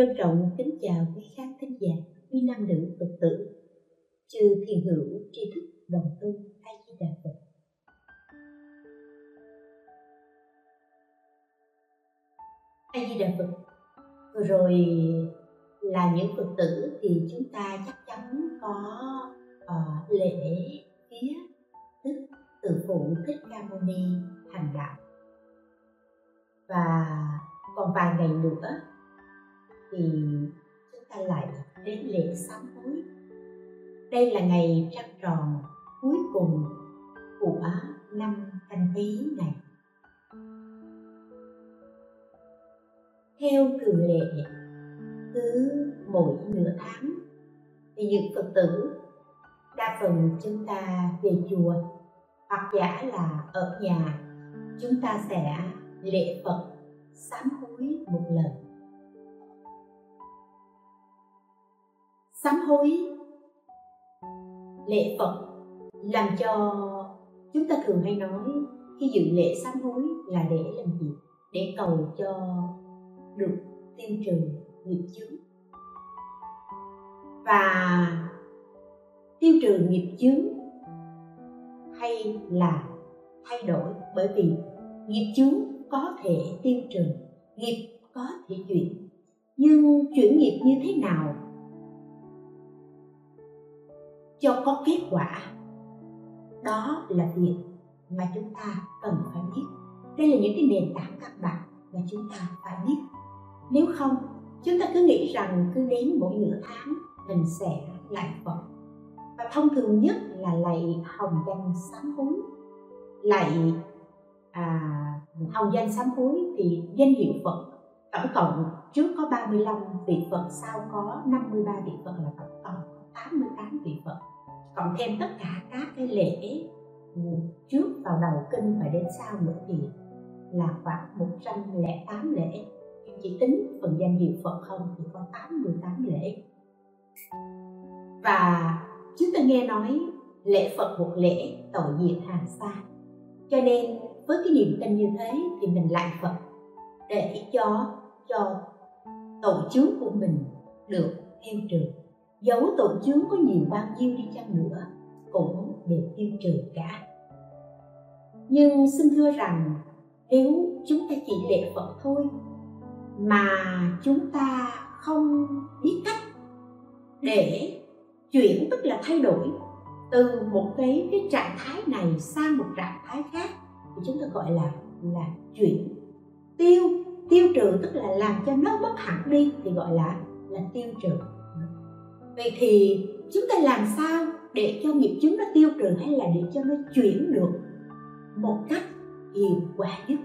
trân trọng kính chào quý khán thính giả, quý nam nữ Phật tử, chư thiền hữu tri thức đồng tu A Di Đà Phật. A Di Đà Phật. Vừa rồi là những Phật tử thì chúng ta chắc chắn có uh, lễ vía tức từ phụ thích ca mâu ni hành đạo và còn vài ngày nữa thì chúng ta lại đến lễ sám hối. Đây là ngày trăng tròn cuối cùng của năm canh tí này. Theo cử lệ, cứ mỗi nửa tháng thì những phật tử đa phần chúng ta về chùa hoặc giả là ở nhà, chúng ta sẽ lễ phật sám hối một lần. Sám hối. Lễ phật làm cho chúng ta thường hay nói khi dự lễ sám hối là để làm gì? Để cầu cho được tiêu trừ nghiệp chướng. Và tiêu trừ nghiệp chướng hay là thay đổi bởi vì nghiệp chướng có thể tiêu trừ, nghiệp có thể chuyển nhưng chuyển nghiệp như thế nào cho có kết quả. Đó là việc mà chúng ta cần phải biết. Đây là những cái nền tảng căn bản mà chúng ta phải biết. Nếu không chúng ta cứ nghĩ rằng cứ đến mỗi nửa tháng mình sẽ lại phật. Và thông thường nhất là lạy hồng danh sám hối. Lạy à, hồng danh sám hối thì danh hiệu phật tổng cộng trước có 35 vị phật sau có 53 vị phật là tổng cộng 88 vị phật cộng thêm tất cả các cái lễ trước vào đầu kinh và đến sau nữa thì là khoảng 108 lễ. Chỉ tính phần danh hiệu Phật không, thì có 88 lễ. Và chúng ta nghe nói lễ Phật một lễ tội diệt hàng xa. Cho nên với cái niềm tin như thế thì mình lại Phật, để cho cho tội chướng của mình được tiêu trừ dấu tội chướng có nhiều bao nhiêu đi chăng nữa, cũng đều tiêu trừ cả. Nhưng xin thưa rằng, nếu chúng ta chỉ lễ Phật thôi, mà chúng ta không biết cách để chuyển tức là thay đổi từ một cái cái trạng thái này sang một trạng thái khác, thì chúng ta gọi là là chuyển tiêu. Tiêu trừ tức là làm cho nó mất hẳn đi, thì gọi là là tiêu trừ vậy thì chúng ta làm sao để cho nghiệp chứng nó tiêu trừ hay là để cho nó chuyển được một cách hiệu quả nhất?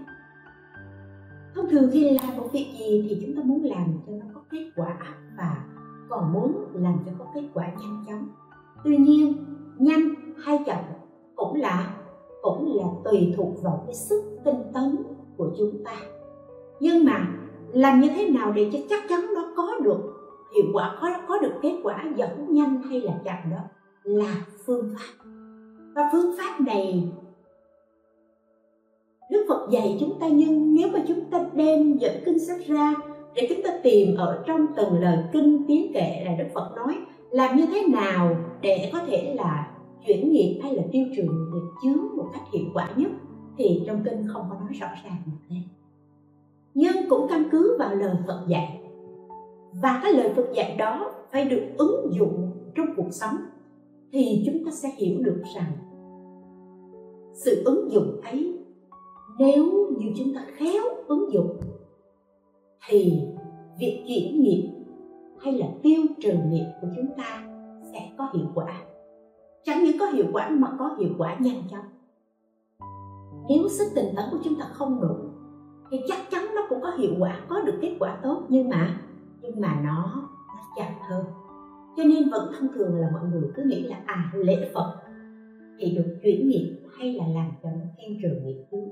Thông thường khi làm một việc gì thì chúng ta muốn làm cho nó có kết quả và còn muốn làm cho có kết quả nhanh chóng. Tuy nhiên, nhanh hay chậm cũng là cũng là tùy thuộc vào cái sức tinh tấn của chúng ta. Nhưng mà làm như thế nào để cho chắc chắn nó có được hiệu quả có có được kết quả dẫn nhanh hay là chậm đó là phương pháp. Và phương pháp này, Đức Phật dạy chúng ta nhưng nếu mà chúng ta đem dẫn kinh sách ra để chúng ta tìm ở trong từng lời kinh tiếng kệ là Đức Phật nói, làm như thế nào để có thể là chuyển nghiệp hay là tiêu trừ nghiệp chướng một cách hiệu quả nhất thì trong kinh không có nói rõ ràng như thế. Nhưng cũng căn cứ vào lời Phật dạy và cái lời Phật dạy đó phải được ứng dụng trong cuộc sống, thì chúng ta sẽ hiểu được rằng sự ứng dụng ấy, nếu như chúng ta khéo ứng dụng, thì việc chuyển nghiệp hay là tiêu trừ nghiệp của chúng ta sẽ có hiệu quả. Chẳng những có hiệu quả mà có hiệu quả nhanh chóng. Nếu sức tình tấn của chúng ta không đủ, thì chắc chắn nó cũng có hiệu quả, có được kết quả tốt. Nhưng mà nhưng mà nó nó chậm hơn. Cho nên vẫn thông thường là mọi người cứ nghĩ là à lễ phật thì được chuyển nghiệp hay là làm cho nó khen trường nghiệp chướng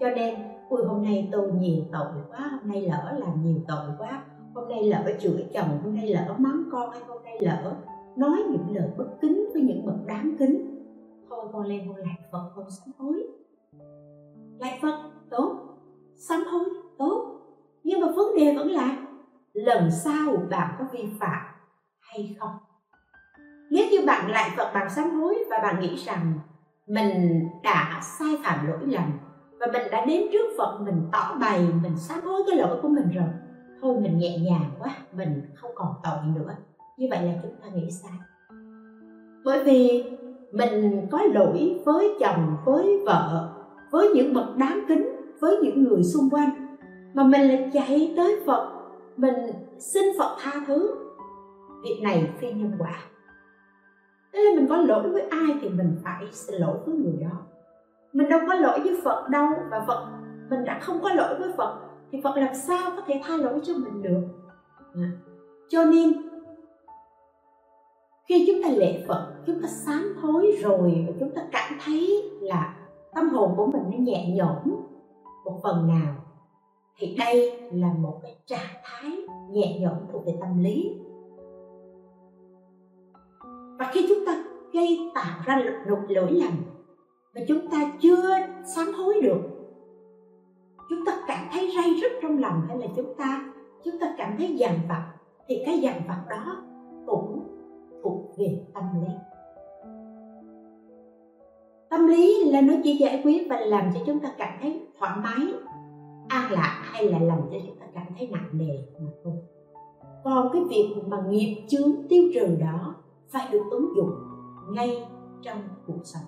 cho nên ui hôm nay tôi nhiều tội quá, hôm nay lỡ làm nhiều tội quá, hôm nay lỡ chửi chồng, hôm nay lỡ mắng con hay hôm nay lỡ nói những lời bất kính với những bậc đáng kính. Thôi con lên con lạc phật, con sám hối. Lạc phật, tốt. Sám hối, tốt. Nhưng mà vấn đề vẫn là lần sau bạn có vi phạm hay không? Nếu như bạn lại phật bạn sám hối và bạn nghĩ rằng mình đã sai phạm lỗi lầm và mình đã đến trước phật, mình tỏ bày, mình sám hối cái lỗi của mình rồi, thôi mình nhẹ nhàng quá, mình không còn tội nữa. Như vậy là chúng ta nghĩ sai. Bởi vì mình có lỗi với chồng, với vợ, với những bậc đáng kính, với những người xung quanh mà mình lại chạy tới phật mình xin phật tha thứ. Việc này phi nhân quả. Thế nên mình có lỗi với ai thì mình phải xin lỗi với người đó. Mình đâu có lỗi với phật đâu, và phật, mình đã không có lỗi với phật, thì phật làm sao có thể tha lỗi cho mình được? À. cho nên, khi chúng ta lễ phật, chúng ta sám hối rồi, và chúng ta cảm thấy là tâm hồn của mình nó nhẹ nhõm, một phần nào thì đây là một cái trạng thái nhẹ nhõm thuộc về tâm lý. Và khi chúng ta gây tạo ra một lỗi lầm mà chúng ta chưa sám hối được, chúng ta cảm thấy ray rứt trong lòng hay là chúng ta chúng ta cảm thấy dằn vặt, thì cái dằn vặt đó cũng thuộc về tâm lý. Tâm lý là nó chỉ giải quyết và làm cho chúng ta cảm thấy thoải mái an lạc hay là làm cho chúng ta cảm thấy nặng nề mà thôi còn cái việc mà nghiệp chướng tiêu trừ đó phải được ứng dụng ngay trong cuộc sống.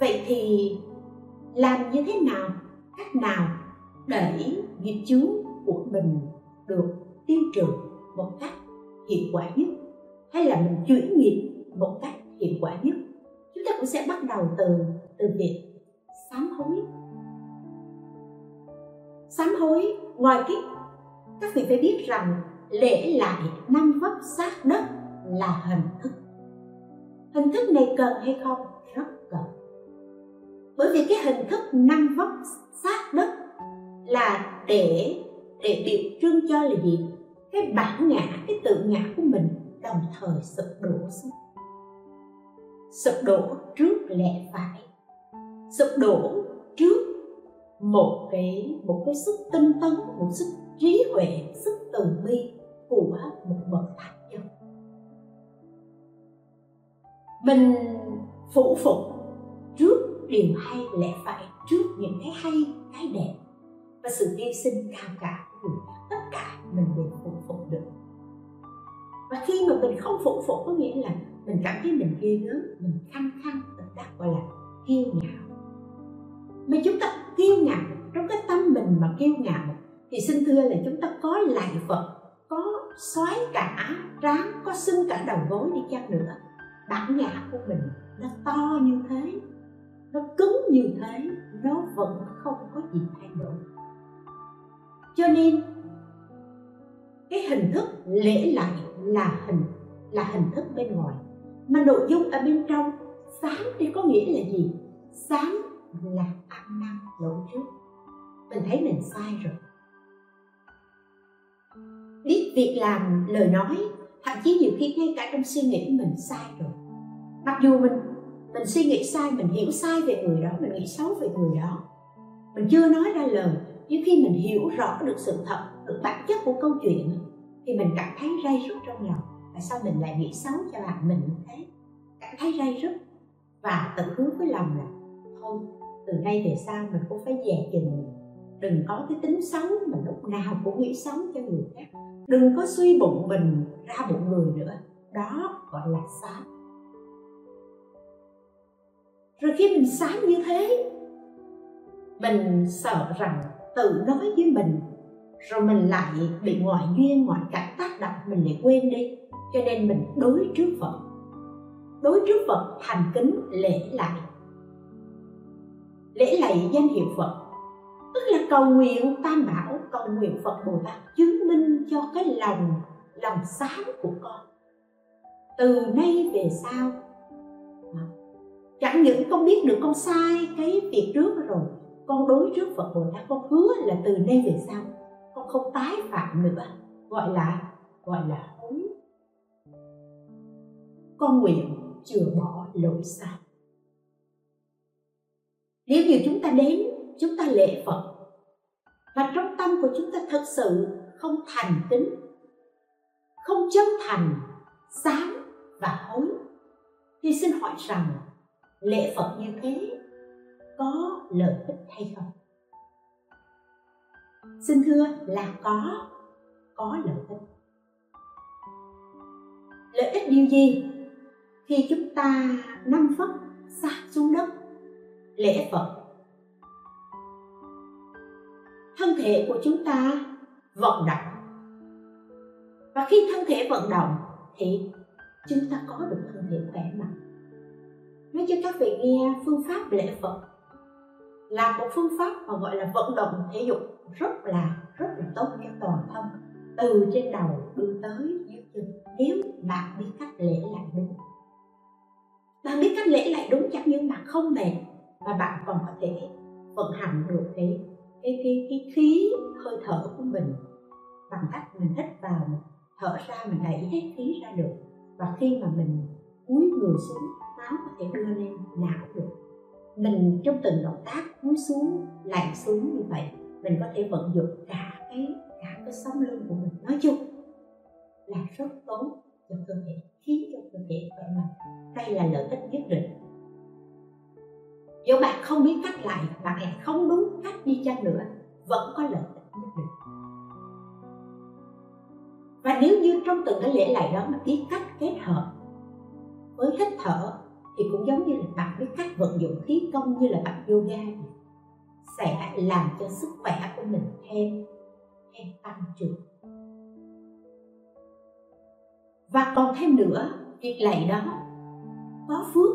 Vậy thì làm như thế nào, cách nào để nghiệp chướng của mình được tiêu trừ một cách hiệu quả nhất? Hay là mình chuyển nghiệp một cách hiệu quả nhất? Chúng ta cũng sẽ bắt đầu từ từ việc sám hối sám hối, ngoài cái các vị phải biết rằng lễ lại năm vấp sát đất là hình thức. Hình thức này cần hay không? Rất cần. Bởi vì cái hình thức năm vấp sát đất là để để biểu trưng cho là gì? Cái bản ngã, cái tự ngã của mình đồng thời sụp đổ xuống. Sụp đổ trước lẽ phải. Sụp đổ trước một cái một cái sức tinh tấn, một sức trí huệ, sức từ bi của một bậc thánh nhân. Mình phụ phục trước điều hay lẽ phải, trước những cái hay, cái đẹp và sự hy sinh cao cả của người tất cả mình đều phụ phục được. Và khi mà mình không phụ phục có nghĩa là mình cảm thấy mình ghê gớm, mình khăng khăng đó gọi là, kiêu ngạo. Mà chúng ta kiêu ngạo, trong cái tâm mình mà kiêu ngạo, thì xin thưa là chúng ta có lạy phật, có xoáy cả trán có sưng cả đầu gối đi chăng nữa. Bản ngã của mình nó to như thế, nó cứng như thế, nó vẫn không có gì thay đổi. Cho nên, cái hình thức lễ lại là hình là hình thức bên ngoài. Mà nội dung ở bên trong sáng thì có nghĩa là gì? Sáng là ăn năn lỗi trước. Mình thấy mình sai rồi. Biết việc làm, lời nói, thậm chí nhiều khi ngay cả trong suy nghĩ mình sai rồi. Mặc dù mình mình suy nghĩ sai, mình hiểu sai về người đó, mình nghĩ xấu về người đó. Mình chưa nói ra lời, nhưng khi mình hiểu rõ được sự thật, được bản chất của câu chuyện, thì mình cảm thấy ray rứt trong lòng. Tại sao mình lại nghĩ xấu cho bạn mình như thế? Cảm thấy ray rứt và tự hứa với lòng là thôi từ nay về sau mình cũng phải dè chừng. Đừng có cái tính xấu mà lúc nào cũng nghĩ xấu cho người khác. Đừng có suy bụng mình ra bụng người nữa. Đó gọi là sáng rồi khi mình sáng như thế, mình sợ rằng tự nói với mình, rồi mình lại bị ngoại duyên, ngoại cảnh tác động, mình lại quên đi. Cho nên mình đối trước phật. Đối trước phật thành kính lễ lại lễ lạy danh hiệu phật. Tức là cầu nguyện tam bảo, cầu nguyện phật bồ tát chứng minh cho cái lòng lòng sáng của con. Từ nay về sau à, chẳng những con biết được con sai cái việc trước rồi, con đối trước phật bồ tát, con hứa là từ nay về sau, con không tái phạm nữa, gọi là gọi là hối. Con nguyện chừa bỏ lỗi sai nếu như chúng ta đến, chúng ta lễ phật và trong tâm của chúng ta thật sự không thành kính, không chân thành, sáng và hối thì xin hỏi rằng lễ phật như thế có lợi ích hay không? Xin thưa là có có lợi ích. Lợi ích điều gì? Khi chúng ta năm phất sát xuống đất lễ phật. Thân thể của chúng ta vận động. Và khi thân thể vận động thì chúng ta có được thân thể khỏe mạnh. Nói cho các vị nghe phương pháp lễ phật là một phương pháp mà gọi là vận động thể dục rất là rất là tốt cho toàn thân, từ trên đầu đưa tới dưới chân. Nếu bạn biết cách lễ lại đúng. Bạn biết cách lễ lại đúng chắc nhưng bạn không mệt và bạn còn có thể vận hành được cái cái cái cái khí hơi thở của mình bằng cách mình hít vào mình thở ra, mình đẩy hết khí ra được. Và khi mà mình cúi người xuống, máu có thể đưa lên não được. Mình trong từng động tác cúi xuống lạnh xuống như vậy, mình có thể vận dụng cả cái cả cái sống lưng của mình. Nói chung là rất tốt cho cơ thể, khiến cho cơ thể khỏe mạnh. Đây là lợi ích nhất định dù bạn không biết cách lại bạn lại không đúng cách đi chăng nữa, vẫn có lợi ích nhất định. Và nếu như trong từng cái lễ lại đó mà biết cách kết hợp với hít thở, thì cũng giống như là bạn biết cách vận dụng khí công như là bạn yoga sẽ làm cho sức khỏe của mình thêm thêm tăng trưởng. Và còn thêm nữa, việc lạy đó, có phước.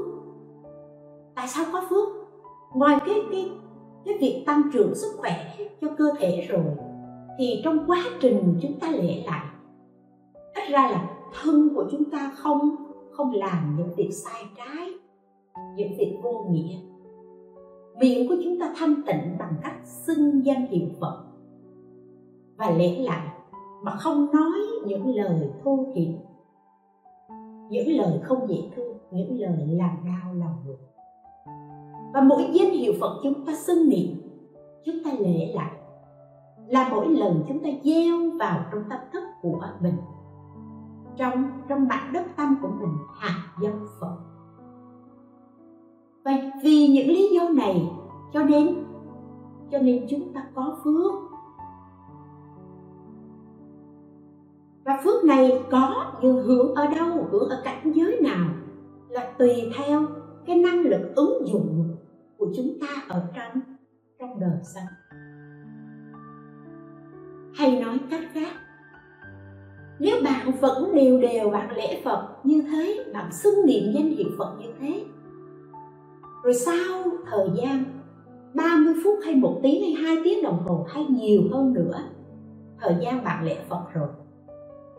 Tại sao có phước? Ngoài cái cái cái việc tăng trưởng sức khỏe cho cơ thể rồi, thì trong quá trình chúng ta lễ lại, ít ra là thân của chúng ta không không làm những việc sai trái, những việc vô nghĩa. Miệng của chúng ta thanh tịnh bằng cách xưng danh hiệu phật và lễ lại mà không nói những lời thô thiện những lời không dễ thương, những lời làm đau lòng người và mỗi danh hiệu phật chúng ta xưng niệm, chúng ta lễ lại. Là mỗi lần chúng ta gieo vào trong tâm thức của mình, trong trong bản đất tâm của mình hạt giống phật. Và vì những lý do này, cho nên cho nên chúng ta có phước. Và phước này có nhưng hưởng ở đâu hưởng ở cảnh giới nào là tùy theo cái năng lực ứng dụng của chúng ta ở trong trong đời sống. Hay nói cách khác, nếu bạn vẫn đều đều bạn lễ phật như thế, bạn xưng niệm danh hiệu phật như thế, rồi sau thời gian 30 phút hay một tiếng hay hai tiếng đồng hồ hay nhiều hơn nữa, thời gian bạn lễ phật rồi,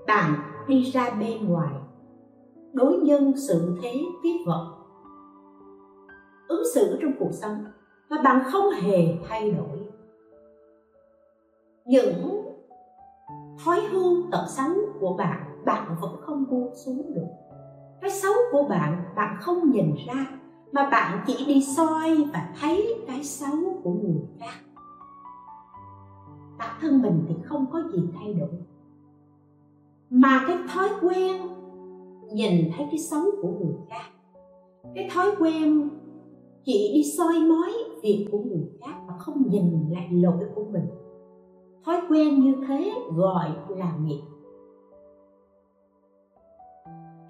bạn đi ra bên ngoài, đối nhân sự thế, tiếp vật ứng xử trong cuộc sống và bạn không hề thay đổi. Những thói hư tật xấu của bạn bạn vẫn không buông xuống được. Cái xấu của bạn bạn không nhìn ra, mà bạn chỉ đi soi và thấy cái xấu của người khác. Bản thân mình thì không có gì thay đổi. Mà cái thói quen nhìn thấy cái xấu của người khác, cái thói quen chỉ đi soi mói việc của người khác mà không nhìn lại lỗi của mình. Thói quen như thế gọi là nghiệp.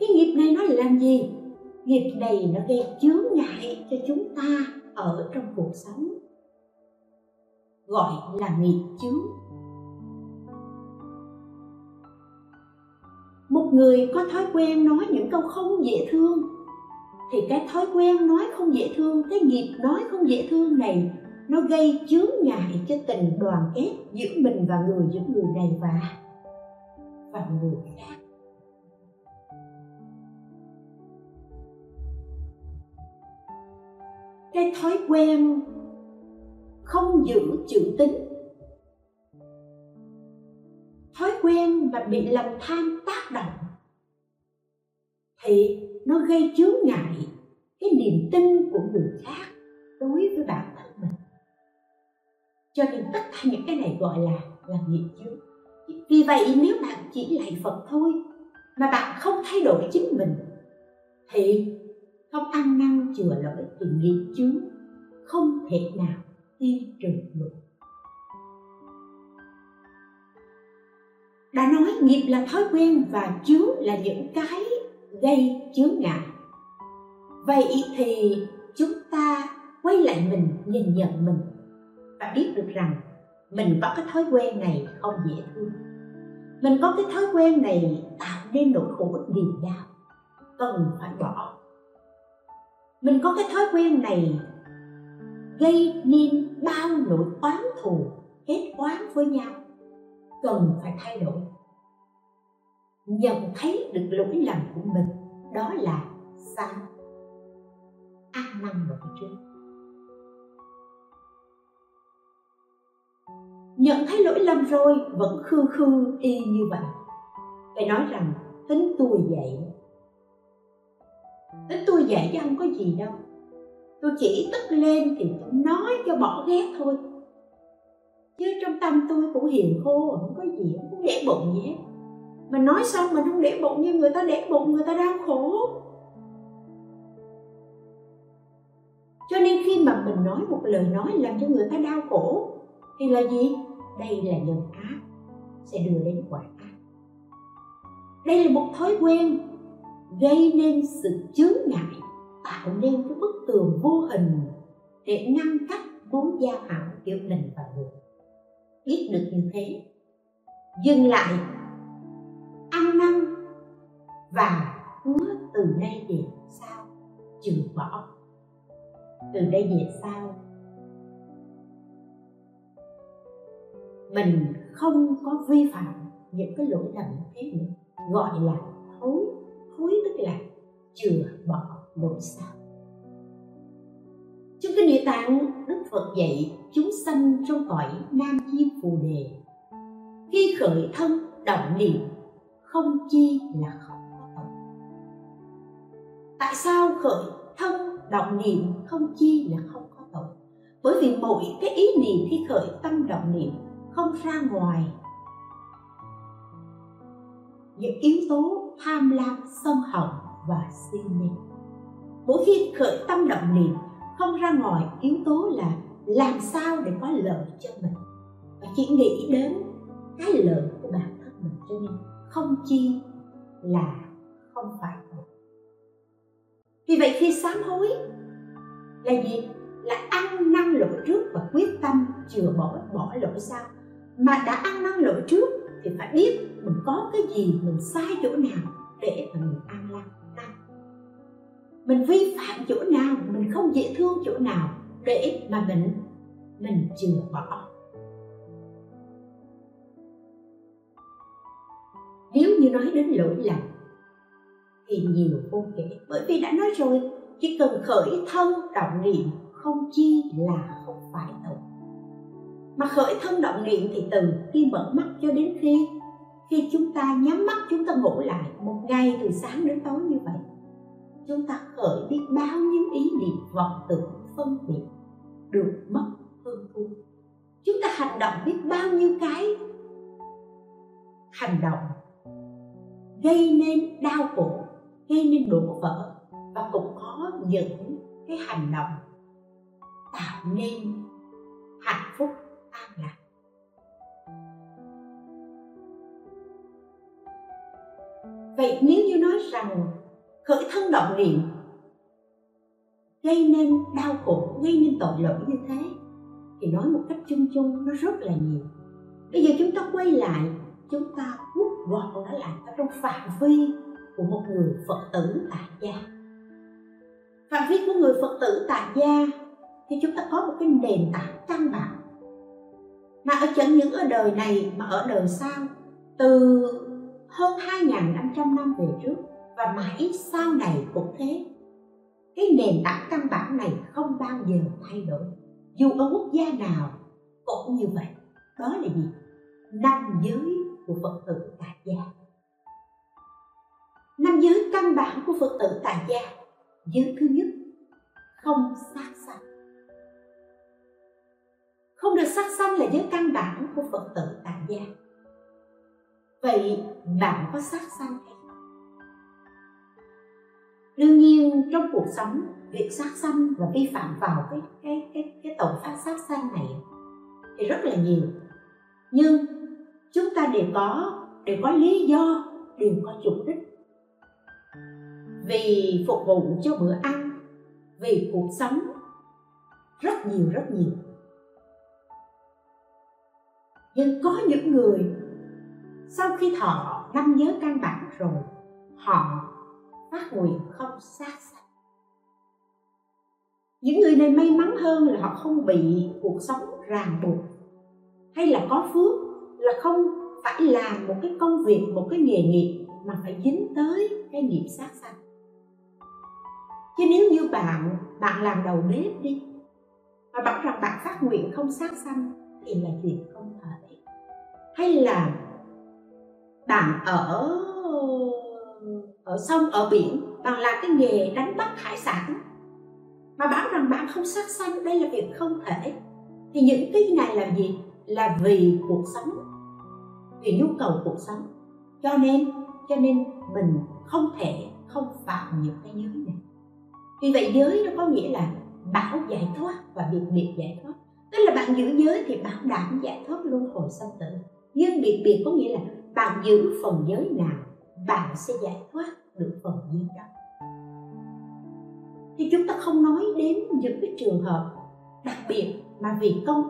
Cái nghiệp này nó làm gì? Nghiệp này nó gây chướng ngại cho chúng ta ở trong cuộc sống. Gọi là nghiệp chướng. Một người có thói quen nói những câu không dễ thương thì cái thói quen nói không dễ thương cái nghiệp nói không dễ thương này nó gây chướng ngại cho tình đoàn kết giữa mình và người giữa người này và và người khác. Cái thói quen không giữ chữ tính, thói quen và bị lòng tham tác động thì nó gây chướng ngại cái niềm tin của người khác đối với bản thân mình. Cho nên tất cả những cái này gọi là là nghiệp chướng. Vì vậy nếu bạn chỉ lạy phật thôi mà bạn không thay đổi chính mình thì không ăn năn chừa lỗi thì nghiệp chướng không thể nào tiêu trừ được. Đã nói nghiệp là thói quen và chướng là những cái gây chướng ngại. Vậy thì chúng ta quay lại mình nhìn nhận mình. Và biết được rằng mình có cái thói quen này không dễ thương. Mình có cái thói quen này tạo nên nỗi khổ niềm đau. Cần phải bỏ. Mình có cái thói quen này gây nên bao nỗi oán thù kết oán với nhau. Cần phải thay đổi nhận thấy được lỗi lầm của mình. Đó là sao? Ăn năn lỗi trước nhận thấy lỗi lầm rồi, vẫn khư khư y như vậy. Phải nói rằng, tính tôi vậy tính tôi vậy chứ không có gì đâu. Tôi chỉ tức lên thì tôi nói cho bỏ ghét thôi. Chứ trong tâm tôi cũng hiền khô, không có gì, không để bụng gì hết mà nói xong mình không để bụng nhưng người ta để bụng, người ta đau khổ. Cho nên khi mà mình nói một lời nói làm cho người ta đau khổ, thì là gì? Đây là nhân ác, sẽ đưa đến quả ác. Đây là một thói quen gây nên sự chướng ngại, tạo nên cái bức tường vô hình để ngăn cách mối giao hảo giữa mình và người. Biết được như thế, dừng lại và hứa từ đây về sau trừ bỏ. Từ đây về sau, mình không có vi phạm những cái lỗi lầm thế nữa. Gọi là thối thối tức là chừa bỏ lỗi sao trong cái địa tạng, đức phật dạy chúng sanh trong cõi nam chi phù đề, khi khởi thân động niệm, không chi là không tại sao khởi thân, động niệm không chi là không có tội? Bởi vì mỗi cái ý niệm khi khởi tâm động niệm không ra ngoài. Những yếu tố tham lam, sân hận và si mê. Mỗi khi khởi tâm động niệm không ra ngoài, yếu tố là làm sao để có lợi cho mình? Và chỉ nghĩ đến cái lợi của bản thân mình cho nên không chi là không phải vì vậy khi sám hối là gì? Là ăn năn lỗi trước và quyết tâm chừa bỏ bỏ lỗi sau. Mà đã ăn năn lỗi trước thì phải biết mình có cái gì, mình sai chỗ nào để mà mình ăn năn năn mình vi phạm chỗ nào, mình không dễ thương chỗ nào để mà mình mình chừa bỏ. Nếu như nói đến lỗi lầm thì nhiều vô kể. Bởi vì đã nói rồi, chỉ cần khởi thân động niệm, không chi là không phải tội mà khởi thân động niệm thì từ khi mở mắt cho đến khi khi chúng ta nhắm mắt, chúng ta ngủ lại, một ngày từ sáng đến tối như vậy, chúng ta khởi biết bao nhiêu ý niệm, vọng tưởng, phân biệt được mất hơn thua. Chúng ta hành động biết bao nhiêu cái hành động gây nên đau khổ gây nên đổ vỡ và cũng có những cái hành động tạo nên hạnh phúc an lạc. Vậy nếu như nói rằng khởi thân động niệm gây nên đau khổ, gây nên tội lỗi như thế, thì nói một cách chung chung nó rất là nhiều. Bây giờ chúng ta quay lại, chúng ta rút gọn nó lại ở trong phạm vi của một người phật tử tại gia. Phạm vi của người phật tử tại gia thì chúng ta có một cái nền tảng căn bản. Mà ở chẳng những ở đời này mà ở đời sau, từ hơn 2.500 năm về trước và mãi sau này cũng thế, cái nền tảng căn bản này không bao giờ thay đổi. Dù ở quốc gia nào cũng như vậy, đó là gì? Năm giới của phật tử tại gia năm giới căn bản của phật tử tại gia, giới thứ nhất, không sát sanh. Không được sát sanh là giới căn bản của phật tử tại gia. Vậy bạn có sát sanh hay không? Đương nhiên, trong cuộc sống, việc sát sanh và vi phạm vào cái cái cái cái tội phát sát sanh này thì rất là nhiều. Nhưng chúng ta đều có đều có lý do, đều có chủ đích vì phục vụ cho bữa ăn, vì cuộc sống. Rất nhiều rất nhiều. Nhưng có những người, sau khi thọ năm giới căn bản rồi, họ phát nguyện không sát sanh những người này may mắn hơn là họ không bị cuộc sống ràng buộc, hay là có phước là không phải làm một cái công việc, một cái nghề nghiệp mà phải dính tới cái nghiệp sát sanh chứ nếu như bạn bạn làm đầu bếp đi, mà bảo rằng bạn phát nguyện không sát sanh, thì là chuyện không thể. Hay là bạn ở ở sông, ở biển, bạn làm cái nghề đánh bắt hải sản, mà bảo rằng bạn không sát sanh, đây là việc không thể. Thì những cái này là gì? Là vì cuộc sống, vì nhu cầu cuộc sống. Cho nên cho nên mình không thể, không phạm những cái giới vì vậy giới nó có nghĩa là bảo giải thoát và biệt biệt giải thoát. Tức là bạn giữ giới thì bảo đảm giải thoát luân hồi sanh tử. Nhưng biệt biệt có nghĩa là bạn giữ phần giới nào, bạn sẽ giải thoát được phần giới đó. Thì chúng ta không nói đến những cái trường hợp đặc biệt mà vì công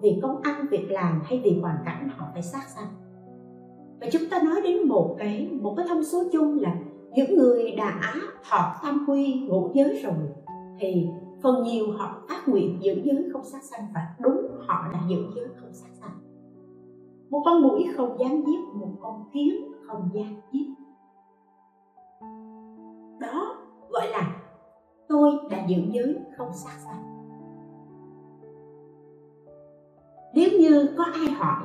vì công ăn, việc làm hay vì hoàn cảnh họ phải sát sanh. Và chúng ta nói đến một cái một cái thông số chung là những người đã thọ tam quy ngũ giới rồi, thì phần nhiều họ phát nguyện giữ giới không sát sanh và đúng họ là giữ giới không sát sanh. Một con mũi không dám giết, một con kiến không dám giết. Đó gọi là tôi đã giữ giới không sát sanh. Nếu như có ai hỏi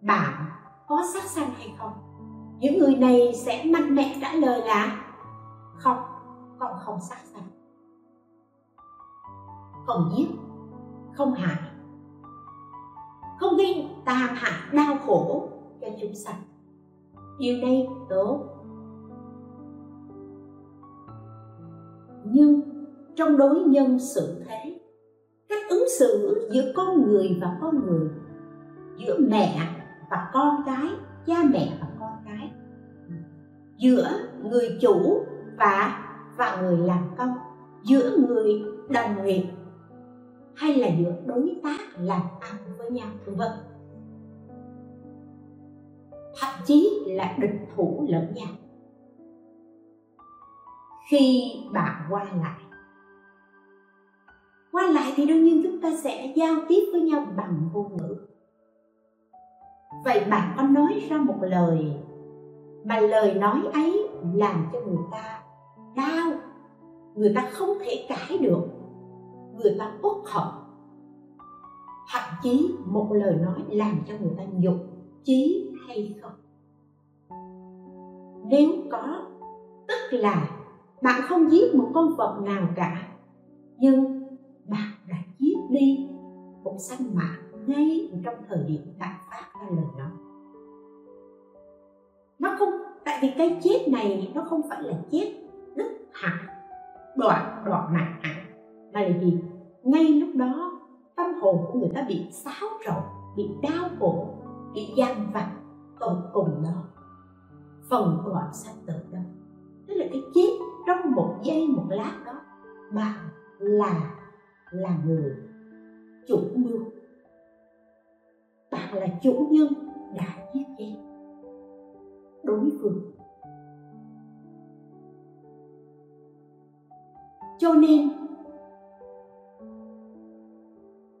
bạn có sát sanh hay không những người này sẽ mạnh mẽ trả lời là không con không sát sanh không giết, không hại. Không gây tàn hại, đau khổ cho chúng sanh. Điều này tốt. Nhưng trong đối nhân xử thế, cách ứng xử giữa con người và con người, giữa mẹ và con cái, cha mẹ giữa người chủ và và người làm công, giữa người đồng nghiệp, hay là giữa đối tác làm ăn với nhau vân vân. Thậm chí là địch thủ lẫn nhau. Khi bạn qua lại qua lại thì đương nhiên chúng ta sẽ giao tiếp với nhau bằng ngôn ngữ. Vậy bạn có nói ra một lời mà lời nói ấy làm cho người ta đau. Người ta không thể cãi được. Người ta uất hận. Thậm chí một lời nói làm cho người ta nhục chí hay không. Nếu có, tức là bạn không giết một con vật nào cả, nhưng bạn đã giết đi một sanh mạng ngay trong thời điểm bạn phát ra lời nói nó không, tại vì cái chết này nó không phải là chết đứt hẳn đoạn đoạn mạng hẳn mà là gì? Ngay lúc đó, tâm hồn của người ta bị xáo trộn, bị đau khổ, bị gian vặt tột cùng đó. Phần đoạn sanh tử đó. Tức là cái chết trong một giây, một lát đó bạn là là người chủ mưu. Bạn là chủ nhân đã giết chết đối phương cho nên,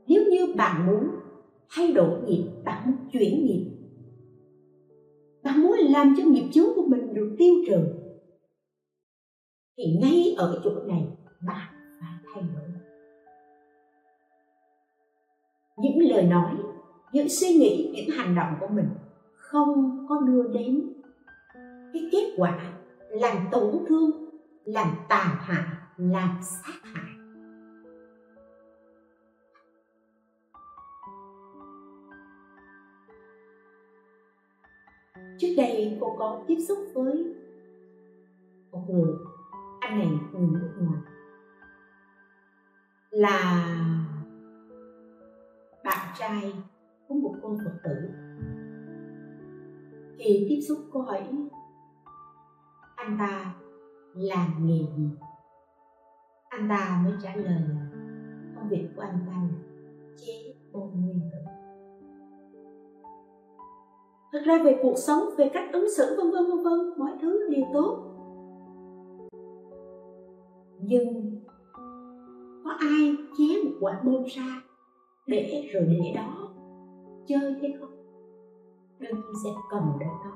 nếu như bạn muốn thay đổi nghiệp, bạn muốn chuyển nghiệp, bạn muốn làm cho nghiệp chướng của mình được tiêu trừ, thì ngay ở chỗ này, bạn phải thay đổi. Những lời nói, những suy nghĩ, những hành động của mình không có đưa đến cái kết quả làm tổn thương, làm tàn hại, làm sát hại. Trước đây cô có tiếp xúc với một người, anh này người nước ngoài. Là bạn trai của một cô phật tử. Thì tiếp xúc cô hỏi anh ta làm nghề gì? Anh ta mới trả lời công việc của anh ta là chế bông nguyên tử. Thật ra về cuộc sống, về cách ứng xử, vân vân vân vân, mọi thứ đều tốt. Nhưng có ai chế một quả bom ra để rồi để đó chơi hay không? Đương nhiên sẽ cầm đến nó,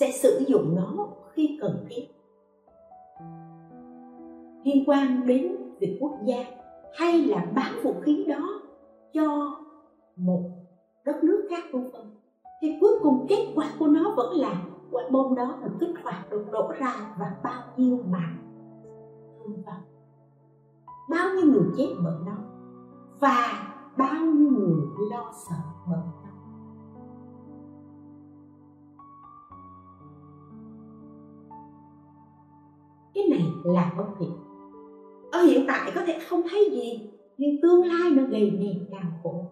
sẽ sử dụng nó khi cần thiết. Liên quan đến việc quốc gia hay là bán vũ khí đó cho một đất nước khác vân vân, thì cuối cùng kết quả của nó vẫn là quả bom đó được kích hoạt được đổ ra và bao nhiêu mạng thương vong. Bao nhiêu người chết bởi nó và bao nhiêu người lo sợ bởi này là bất thiện. Ở hiện tại có thể không thấy gì, nhưng tương lai nó gây nên đau khổ.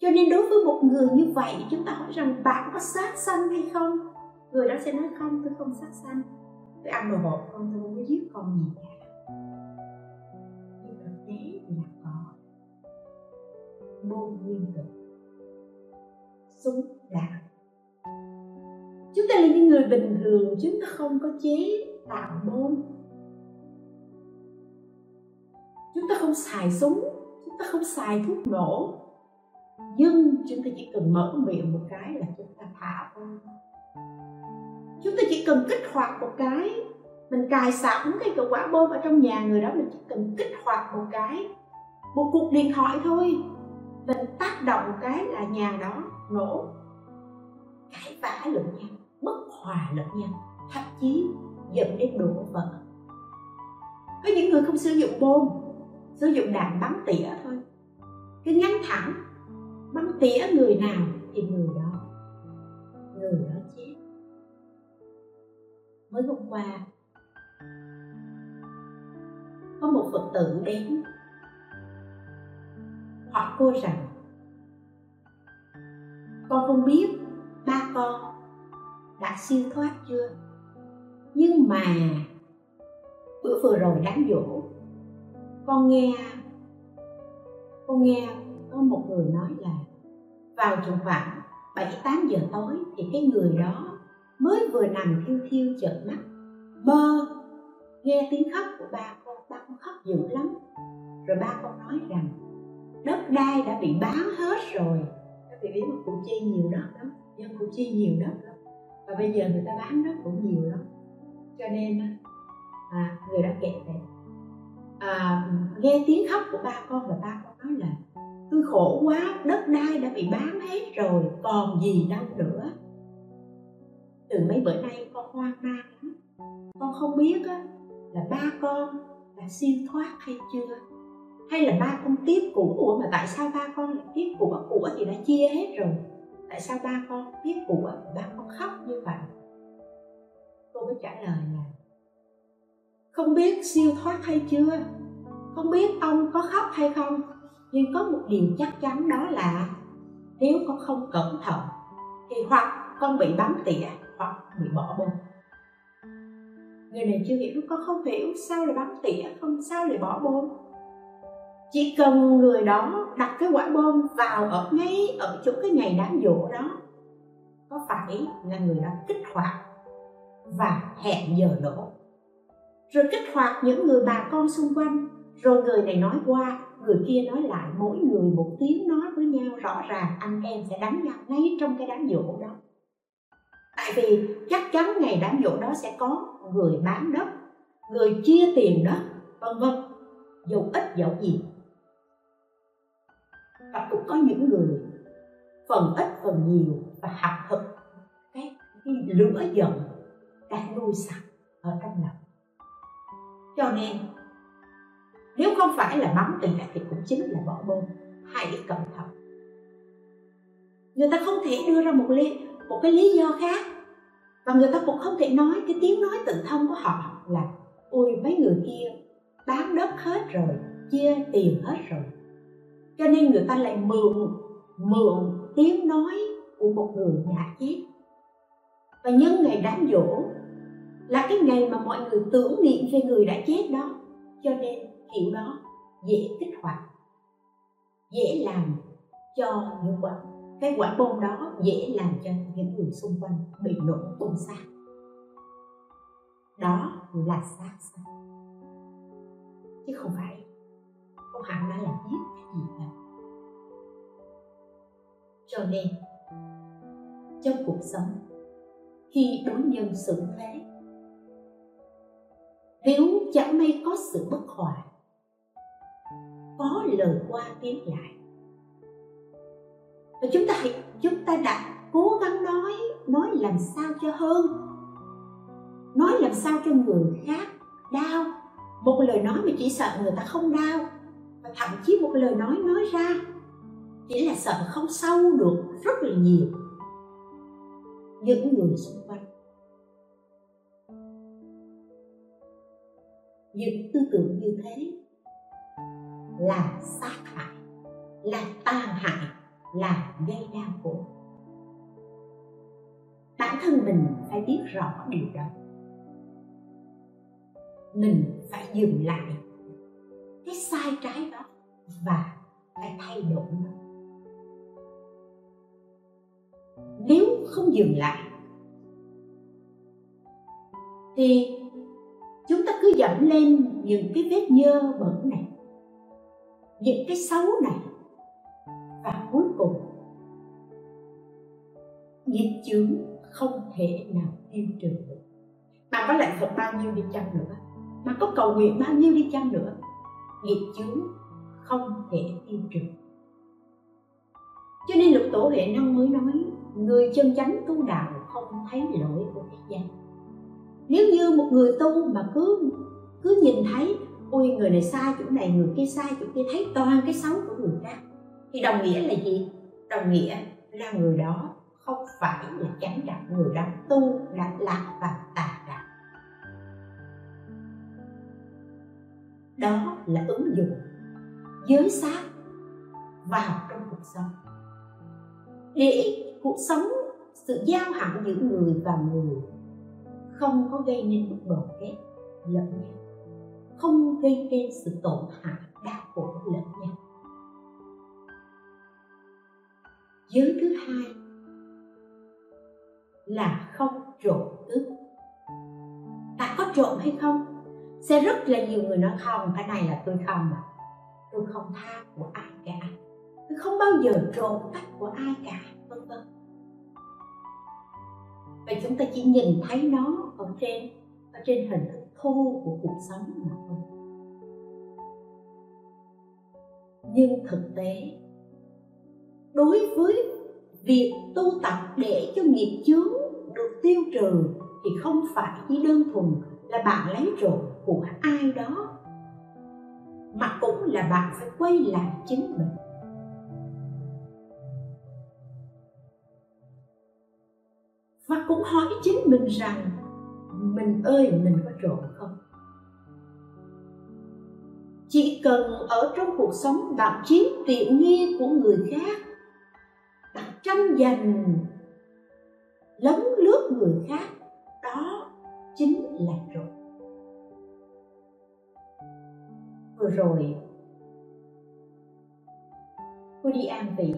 Cho nên đối với một người như vậy, chúng ta hỏi rằng bạn có sát sanh hay không? Người đó sẽ nói, không, tôi không sát sanh. Tôi ăn đồ hộp không, tôi không có giết con gì cả. Nhưng thực tế là có. Bom nguyên tử súng đạn chúng ta là những người bình thường, chúng ta không có chế tạo bom chúng ta không xài súng, chúng ta không xài thuốc nổ. Nhưng chúng ta chỉ cần mở miệng một cái là chúng ta thả thôi chúng ta chỉ cần kích hoạt một cái, mình cài sẵn cái cửa quả bom ở trong nhà người đó, mình chỉ cần kích hoạt một cái, một cuộc điện thoại thôi. Mình tác động một cái là nhà đó nổ. Cãi vã lẫn nhau bất hòa lẫn nhau, thậm chí dẫn đến đổ vỡ. Có những người không sử dụng bom, sử dụng đạn bắn tỉa thôi. Cứ nhắm thẳng, bắn tỉa người nào thì người đó người đó chết. Mới hôm qua, có một phật tử đến, hỏi cô rằng, con không biết ba con đã siêu thoát chưa? Nhưng mà, bữa vừa rồi đám dỗ con nghe con nghe có một người nói là vào chỗ khoảng 7 8 giờ tối thì cái người đó mới vừa nằm thiêu thiêu chợt mắt. Mơ nghe tiếng khóc của ba con ba con khóc dữ lắm. Rồi ba con nói rằng, đất đai đã bị bán hết rồi. Các vị biết mà củ chi nhiều đất lắm dân củ chi nhiều đất. lắm và bây giờ người ta bán nó cũng nhiều lắm. Cho nên à, à người đó kể vậy à, nghe tiếng khóc của ba con và ba con nói là tôi khổ quá đất đai đã bị bán hết rồi còn gì đâu nữa. Từ mấy bữa nay con hoang mang lắm. Con không biết á, là ba con đã siêu thoát hay chưa? Hay là ba con tiếp của mà tại sao ba con lại tiếp của của thì đã chia hết rồi? Tại sao ba con tiếp của ba con khóc như vậy? Cô mới trả lời là, không biết siêu thoát hay chưa? Không biết ông có khóc hay không? Nhưng có một điều chắc chắn đó là, nếu con không cẩn thận, thì hoặc con bị bắn tỉa, hoặc bị bỏ bom người này chưa hiểu, con không hiểu sao lại bắn tỉa, không sao lại bỏ bom chỉ cần người đó đặt cái quả bom vào ở ngay ở chỗ cái ngày đám dỗ đó có phải là người đó kích hoạt và hẹn giờ nổ rồi kích hoạt những người bà con xung quanh rồi người này nói qua người kia nói lại mỗi người một tiếng nói với nhau rõ ràng anh em sẽ đánh nhau ngay trong cái đám dỗ đó. Tại vì chắc chắn ngày đám dỗ đó sẽ có người bán đất người chia tiền đất vân vân. Dầu ít dầu nhiều và cũng có những người phần ít phần nhiều và học thực. Cái, cái lửa giận đang nuôi sẵn ở trong lòng. Cho nên nếu không phải là bắn tỉa thì cũng chính là bỏ bom. Hãy cẩn thận. Người ta không thể đưa ra một lý một cái lý do khác. Và người ta cũng không thể nói cái tiếng nói tự thân của họ là ôi mấy người kia bán đất hết rồi chia tiền hết rồi cho nên người ta lại mượn mượn tiếng nói của một người đã chết. Và nhân ngày đám dỗ là cái ngày mà mọi người tưởng niệm về người đã chết đó. Cho nên kiểu đó dễ kích hoạt, dễ làm cho những quả, cái quả bom đó dễ làm cho những người xung quanh bị nổ tung xác đó là xác xác chứ không phải, không hẳn nó là giết gì cho nên, trong cuộc sống, khi đối nhân xử thế, nếu chẳng may có sự bất hòa, có lời qua tiếng lại và chúng ta chúng ta đã cố gắng nói nói làm sao cho hơn, nói làm sao cho người khác đau. Một lời nói mà chỉ sợ người ta không đau và thậm chí một lời nói nói ra chỉ là sợ không sâu được rất là nhiều những người xung quanh. Những tư tưởng như thế là sát hại, là tàn hại, là gây đau khổ. Bản thân mình phải biết rõ điều đó. Mình phải dừng lại cái sai trái đó và phải thay đổi nó. Nếu không dừng lại, thì chúng ta cứ dẫm lên những cái vết nhơ bẩn này, những cái xấu này và cuối cùng, nghiệp chướng không thể nào tiêu trừ được. Mà có lại phật bao nhiêu đi chăng nữa, mà có cầu nguyện bao nhiêu đi chăng nữa nghiệp chướng không thể tiêu trừ cho nên lục tổ huệ năng mới nói, người chân chánh tu đạo không thấy lỗi của thế gian. Nếu như một người tu mà cứ cứ nhìn thấy, ôi, người này sai chỗ này, người kia sai chỗ kia, thấy toàn cái xấu của người khác, thì đồng nghĩa là gì? Đồng nghĩa là người đó không phải là chánh đạo, người đó tu đã lạc và tà đạo. Đó là ứng dụng giới sát vào trong cuộc sống. Để cuộc sống, sự giao hảo giữa người và người không có gây nên mức đoàn kết lẫn nhau. Không gây nên sự tổn hại đau khổ lẫn nhau. Giới thứ hai là không trộm cướp. Ta có trộm hay không? Sẽ rất là nhiều người nói không, cái này là tôi không à tôi không tha của ai cả. Tôi không bao giờ trộm cắp của ai cả, vân vân. Và chúng ta chỉ nhìn thấy nó ở trên ở trên hình thức thô của cuộc sống mà thôi. Nhưng thực tế, đối với việc tu tập để cho nghiệp chướng được tiêu trừ thì không phải chỉ đơn thuần là bạn lấy trộm của ai đó, mà cũng là bạn phải quay lại chính mình. Và cũng hỏi chính mình rằng, mình ơi, mình có trộm không? Chỉ cần ở trong cuộc sống bạn chiếm tiện nghi của người khác, bạn tranh giành, lấn lướt người khác, đó chính là trộm. Vừa rồi. Cô đi an vị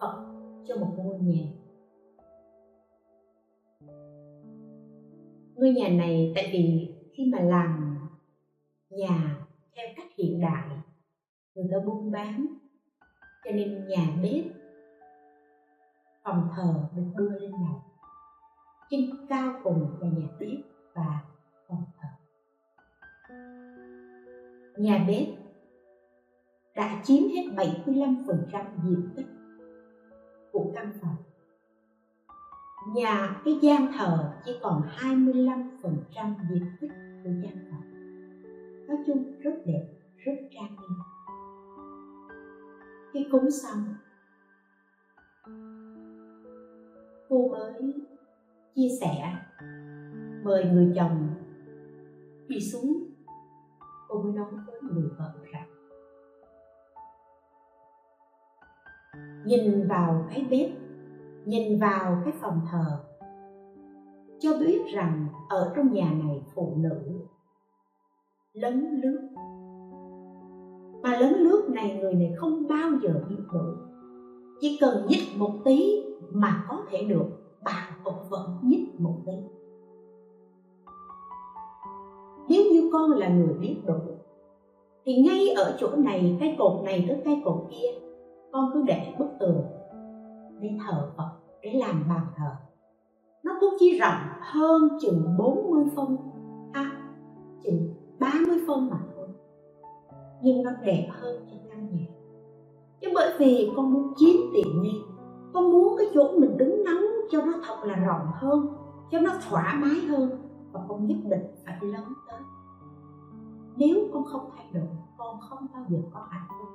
phật cho một ngôi nhà. Ngôi nhà này tại vì khi mà làm nhà theo cách hiện đại, người ta buôn bán, cho nên nhà bếp, phòng thờ được đưa lên lầu. Trên cao cùng là nhà bếp. Nhà bếp đã chiếm hết 75% diện tích của căn phòng. Nhà, cái gian thờ chỉ còn 25% diện tích của gian phòng. Nói chung rất đẹp, rất trang nghiêm. Khi cúng xong, cô mới chia sẻ, mời người chồng đi xuống cô mới nói với người vợ rằng, nhìn vào cái bếp, nhìn vào cái phòng thờ, cho biết rằng ở trong nhà này phụ nữ lấn lướt. Mà lấn lướt này người này không bao giờ biết đủ chỉ cần nhích một tí mà có thể được, bạn cũng vẫn nhích một tí nếu như con là người biết đủ thì ngay ở chỗ này cái cột này tới cái cột kia con cứ để bức tường để thờ Phật để làm bàn thờ. Nó cũng chỉ rộng hơn chừng 40 phân à, chừng 30 phân mà thôi. Nhưng nó đẹp hơn cho căn nhà. Chứ bởi vì con muốn chiếm tiện nghi con muốn cái chỗ mình đứng nắng cho nó thật là rộng hơn cho nó thoải mái hơn và con nhất định phải lớn tới. Nếu con không thay đổi, con không bao giờ có hạnh phúc.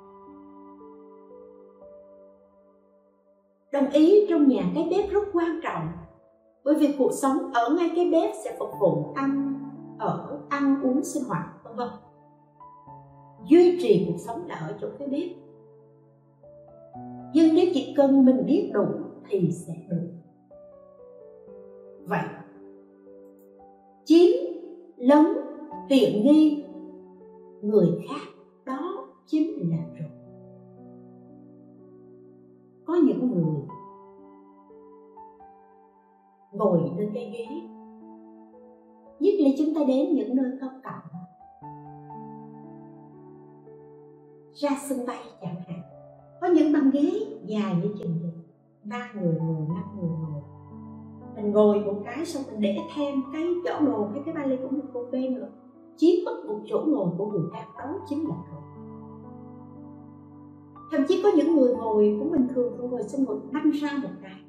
Đồng ý trong nhà cái bếp rất quan trọng, bởi vì cuộc sống ở ngay cái bếp sẽ phục vụ ăn, ở, ăn, uống, sinh hoạt, vân vân. Duy trì cuộc sống là ở chỗ cái bếp. Nhưng nếu chỉ cần mình biết đủ thì sẽ được vậy chiếm lấn tiện nghi. Người khác đó chính là rồi có những người ngồi trên cái ghế, nhất là chúng ta đến những nơi công cộng, ra sân bay chẳng hạn. Có những băng ghế dài như chừng ba người ngồi năm người ngồi mình ngồi một cái xong mình để thêm cái chỗ ngồi cái cái vali của mình một bên nữa. Chiếm mất một chỗ ngồi của người khác đó chính là rồi thậm chí có những người ngồi cũng bình thường thường ngồi xong ngồi đâm ra một cái.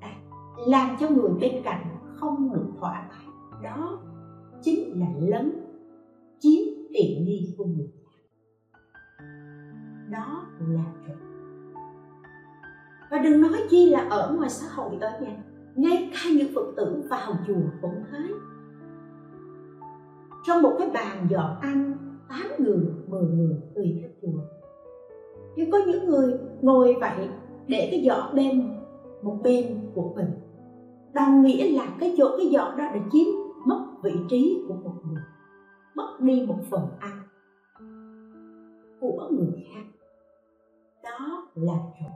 Đấy, làm cho người bên cạnh không được thoải mái. Đó chính là lấn chiếm tiện nghi của người đó là rồi và đừng nói chi là ở ngoài xã hội ở nhà ngay cả những phật tử vào chùa cũng thế. Trong một cái bàn dọn ăn, tám người, mười người tùy theo chùa. Nhưng có những người ngồi vậy để cái giỏ bên, một bên của mình. Đồng nghĩa là cái chỗ, cái giỏ đó đã chiếm mất vị trí của một người, mất đi một phần ăn của người khác. Đó là rồi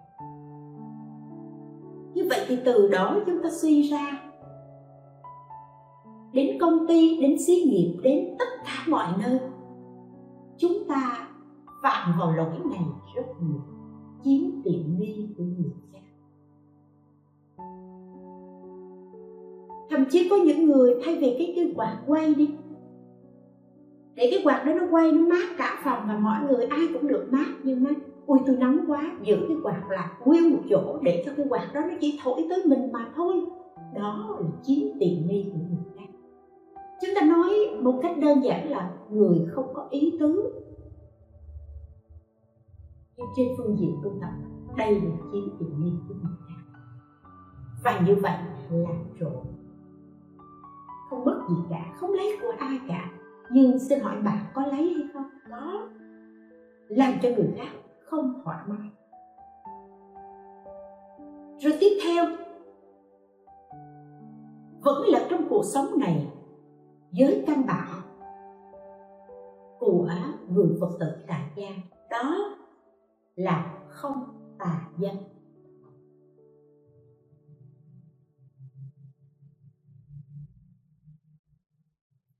như vậy thì từ đó chúng ta suy ra. Đến công ty, đến xí nghiệp, đến tất cả mọi nơi, chúng ta phạm vào lỗi này rất nhiều, chiếm tiện nghi của người khác. Thậm chí có những người thay vì cái cái quạt quay đi, để cái quạt đó nó quay, nó mát cả phòng và mọi người ai cũng được mát nhưng mà ui, tôi nóng quá, giữ cái quạt lại nguyên một chỗ để cho cái quạt đó nó chỉ thổi tới mình mà thôi. Đó là chiếm tiện nghi của người khác. Chúng ta nói một cách đơn giản là người không có ý tứ. Nhưng trên phương diện tu tập, đây là chiếm tiện nghi của người khác. Và như vậy là rồi. Không mất gì cả, không lấy của ai cả. Nhưng xin hỏi bạn có lấy hay không? Có. Làm cho người khác không thoải mái. Rồi tiếp theo, vẫn là trong cuộc sống này, giới căn bản, của người phật tử tại gia, đó là không tà dâm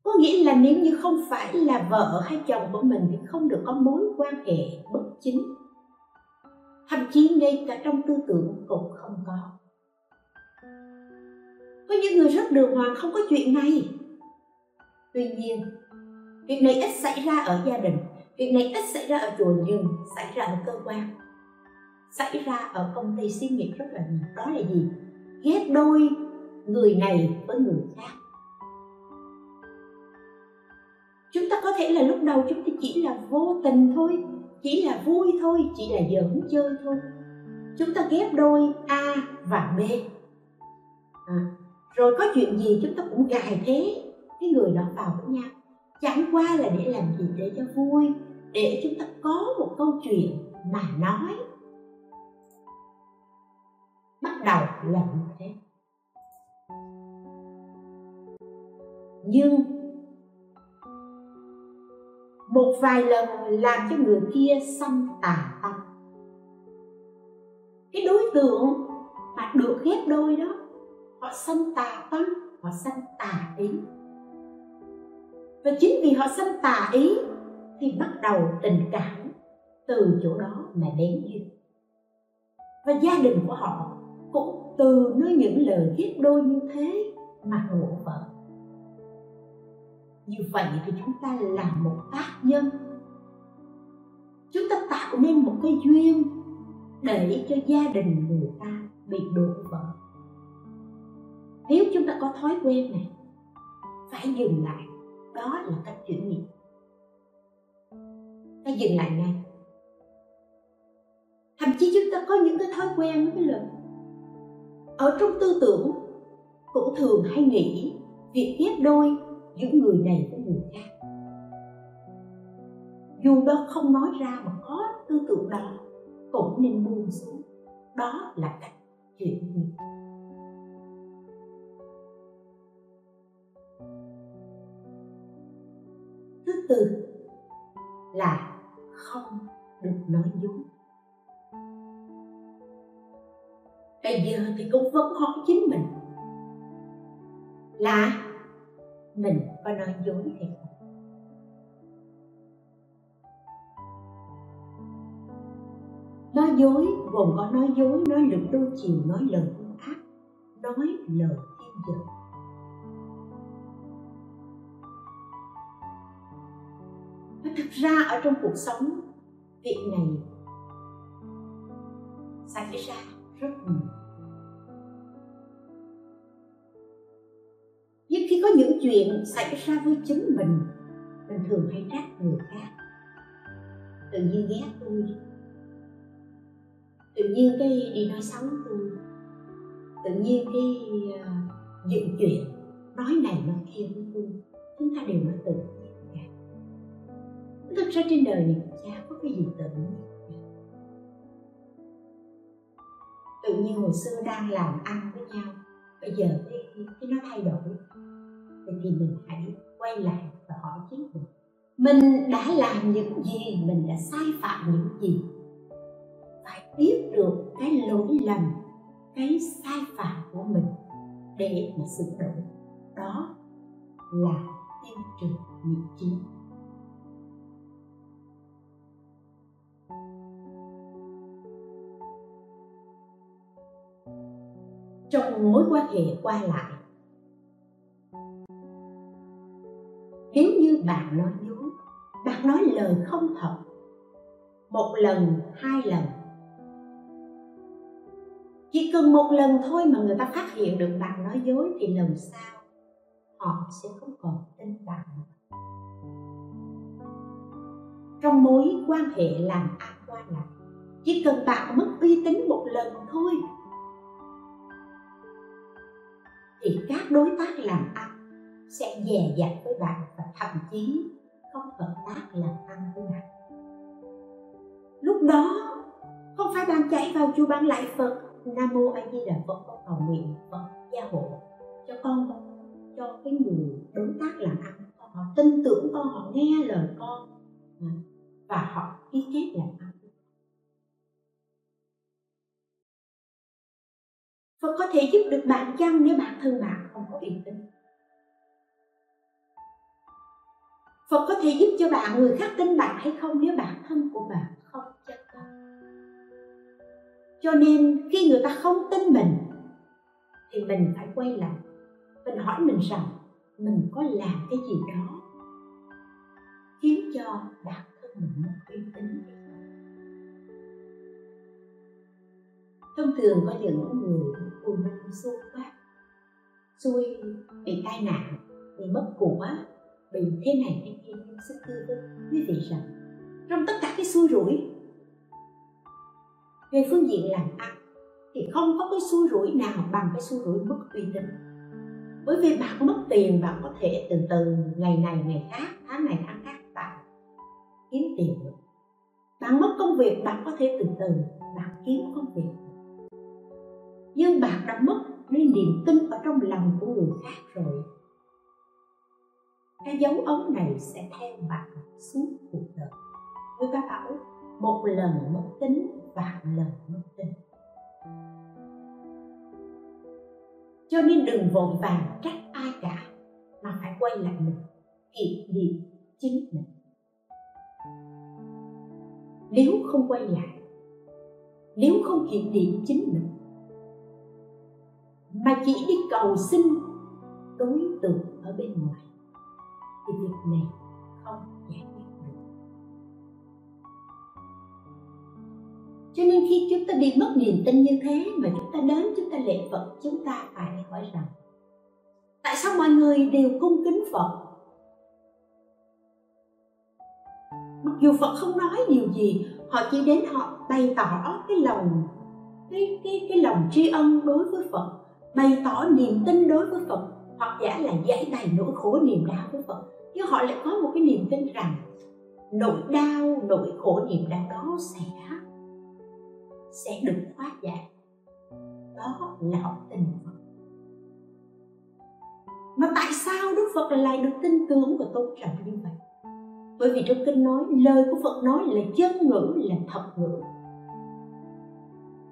có nghĩa là nếu như không phải là vợ hay chồng của mình thì không được có mối quan hệ bất chính. Thậm chí ngay cả trong tư tưởng cũng không có. Có những người rất đường hoàng không có chuyện này. Tuy nhiên, việc này ít xảy ra ở gia đình, việc này ít xảy ra ở chùa nhưng xảy ra ở cơ quan. Xảy ra ở công ty xí nghiệp rất là nhiều. Đó là gì? Ghét đôi người này với người khác. Chúng ta có thể là lúc đầu chúng ta chỉ là vô tình thôi chỉ là vui thôi chỉ là giỡn chơi thôi. Chúng ta ghép đôi a và b. À, rồi có chuyện gì chúng ta cũng gài thế. Cái người đó vào với nhau. Chẳng qua là để làm gì để cho vui để chúng ta có một câu chuyện mà nói. Bắt đầu là như thế. Nhưng một vài lần làm cho người kia sanh tà tâm cái đối tượng mà được ghép đôi đó, họ sanh tà tâm họ sanh tà ý. Và chính vì họ sanh tà ý thì bắt đầu tình cảm từ chỗ đó mà đến duyên và gia đình của họ cũng từ nơi những lời ghép đôi như thế mà đổ vỡ như vậy thì chúng ta là một tác nhân. Chúng ta tạo nên một cái duyên để cho gia đình người ta bị đổ vỡ. Nếu chúng ta có thói quen này, phải dừng lại. Đó là cách chuyển nghiệp. Phải dừng lại ngay. Thậm chí chúng ta có những cái thói quen cái lời ở trong tư tưởng, cũng thường hay nghĩ việc ghép đôi giữa người này với người khác dù đó không nói ra mà có tư tưởng đó, cũng nên buông xuống. Đó là cách chuyển nghiệp thứ tư là không được nói dối. Bây giờ thì cũng vẫn hỏi chính mình là mình có nói dối hay không. Nói dối, gồm có nói dối, nói lực đôi chiều, nói lời ác, nói lời thiên dật và thực ra ở trong cuộc sống, việc này xảy ra rất nhiều. Chuyện xảy ra với chính mình mình thường hay trách người khác. Tự nhiên ghét tôi. Tự nhiên cái đi nói xấu tôi. Tự nhiên cái uh, dựng chuyện nói này nói kia với tôi. Chúng ta đều nói tự nhiên cả. Thực ra trên đời này chả có cái gì tự nhiên tự nhiên hồi xưa đang làm ăn với nhau bây giờ cái, cái nó thay đổi vậy thì mình hãy quay lại và hỏi chính mình mình đã làm những gì, mình đã sai phạm những gì phải biết được cái lỗi lầm, cái sai phạm của mình để mà sửa đổi đó là tiêu trừ nghiệp chính. trong mối quan hệ qua lại nếu như bạn nói dối bạn nói lời không thật. Một lần, hai lần. Chỉ cần một lần thôi mà người ta phát hiện được bạn nói dối thì lần sau, họ sẽ không còn tin bạn nữa. Trong mối quan hệ làm ăn qua lại, chỉ cần bạn mất uy tín một lần thôi, thì các đối tác làm ăn sẽ dè dặt với bạn và thậm chí không hợp tác làm ăn với bạn. Lúc đó, không phải bạn chạy vào chùa bạn lại phật, nam mô a di đà phật, con cầu nguyện phật gia hộ cho con, cho cái người đối tác làm ăn. Họ tin tưởng con, họ nghe lời con và họ ký kết làm ăn. Phật có thể giúp được bạn chăng nếu bản thân bạn, không có uy tín? Phật có thể giúp cho bạn, người khác tin bạn hay không? Nếu bản thân của bạn không chắc chắn cho nên khi người ta không tin mình, thì mình phải quay lại, mình hỏi mình rằng, mình có làm cái gì đó khiến cho bản thân mình mất uy tín thông thường có những người buồn bực xui quá, xui bị tai nạn, bị mất của bình thế này thế kia xin tư vấn quý vị rằng trong tất cả cái xui rủi về phương diện làm ăn thì không có cái xui rủi nào bằng cái xui rủi mất uy tín. Bởi vì bạn mất tiền, bạn có thể từ từ ngày này, ngày khác, tháng này, tháng khác bạn kiếm tiền được. Bạn mất công việc, bạn có thể từ từ bạn kiếm công việc nhưng bạn đã mất đi niềm tin ở trong lòng của người khác rồi cái dấu ấn này sẽ theo bạn suốt cuộc đời. Người ta bảo, một lần mất tính, vạn lần mất tính cho nên đừng vội vàng trách ai cả, mà phải quay lại mình, kiểm điểm chính mình. Nếu không quay lại, nếu không kiểm điểm chính mình, mà chỉ đi cầu xin đối tượng ở bên ngoài thì việc này không giải quyết được. Cho nên khi chúng ta bị mất niềm tin như thế mà chúng ta đến chúng ta lễ phật, chúng ta phải hỏi rằng, tại sao mọi người đều cung kính phật? Mặc dù phật không nói điều gì, họ chỉ đến họ bày tỏ cái lòng, cái cái cái lòng tri ân đối với phật, bày tỏ niềm tin đối với phật, hoặc giả là giải bày nỗi khổ niềm đau với phật nhưng họ lại có một cái niềm tin rằng nỗi đau, nỗi khổ niềm đau đó sẽ sẽ được hóa giải. Đó là họ tin phật. Mà tại sao đức phật lại được tin tưởng và tôn trọng như vậy? Bởi vì trong kinh nói, lời của phật nói là chân ngữ, là thật ngữ.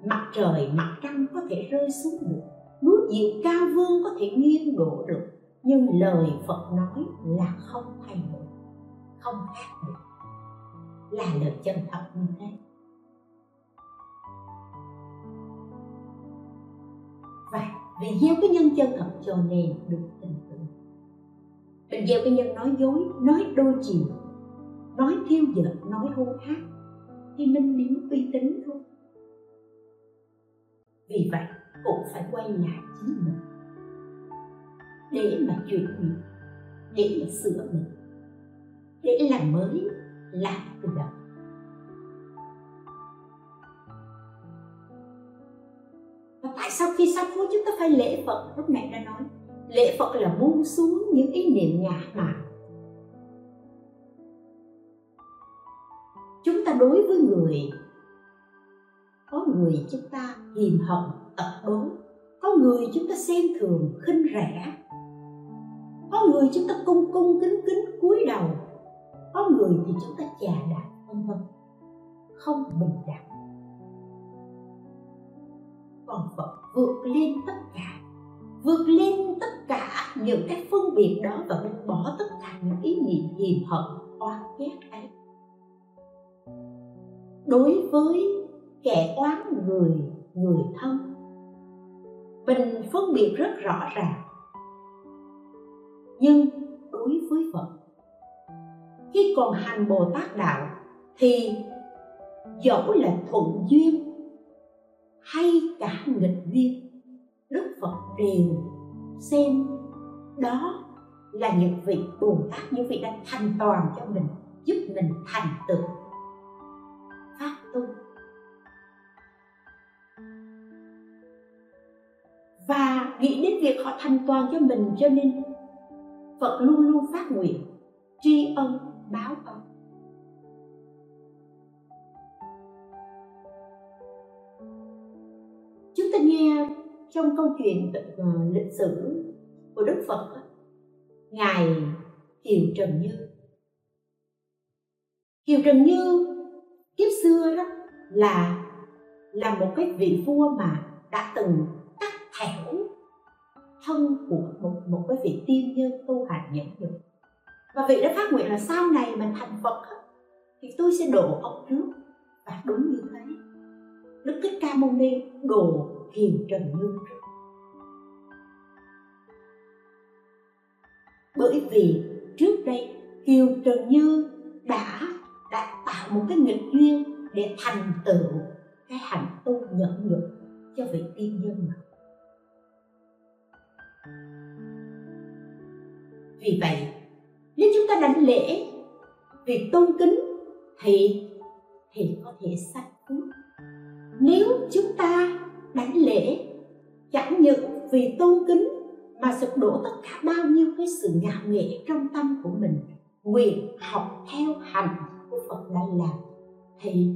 Mặt trời, mặt trăng có thể rơi xuống được. Núi diệu cao vương có thể nghiêng đổ được nhưng lời phật nói là không thay đổi không khác được là lời chân thật như thế. Và vì gieo cái nhân chân thật cho nên được tình tưởng mình gieo cái nhân nói dối, nói đôi chiều, nói thiêu dệt nói hô hát thì mình bị uy tín thôi. Vì vậy, cũng phải quay lại chính mình để mà chuyển mình, để mà sửa mình để làm mới lại từ đầu. Và tại sao khi sám hối chúng ta phải lễ phật? Lúc nãy đã nói lễ phật là buông xuống những ý niệm ngã mạn. Chúng ta đối với người có người chúng ta hiềm hận tật đố có người chúng ta xem thường khinh rẻ có người chúng ta cung cung kính kính cúi đầu. Có người thì chúng ta chà đạp, vân vân. Không bình đẳng. Còn phật vượt lên tất cả. Vượt lên tất cả những cái phân biệt đó và mình bỏ tất cả những ý niệm hiềm hận oan ghét ấy. Đối với kẻ oán người người thân. Mình phân biệt rất rõ ràng nhưng đối với phật, khi còn hành bồ tát đạo thì dẫu là thuận duyên hay cả nghịch duyên, đức phật đều xem đó là những vị bồ tát, những vị đã thành toàn cho mình, giúp mình thành tựu. Pháp tu và nghĩ đến việc họ thành toàn cho mình cho nên phật luôn luôn phát nguyện, tri ân, báo ân. Chúng ta nghe trong câu chuyện ờ, lịch sử của đức phật ngài kiều trần như. Kiều trần như kiếp xưa đó là là một cái vị vua mà đã từng cắt thẻo thân của một, một cái vị tiên nhân tu hành nhẫn nhục. Và vị đã phát nguyện là sau này mình thành phật thì tôi sẽ đổ ông trước và đúng như thế. Đức thích ca mâu ni đổ kiều trần như trước. Bởi vì trước đây kiều trần như đã đã tạo một cái nghịch duyên để thành tựu cái hành tu nhẫn nhục cho vị tiên nhân mà. Vì vậy, nếu chúng ta đánh lễ việc tôn kính, thì thì có thể sanh phước nếu chúng ta đánh lễ chẳng những vì tôn kính mà sụp đổ tất cả bao nhiêu cái sự ngạo nghệ trong tâm của mình, nguyện học theo hành của Phật đã làm, thì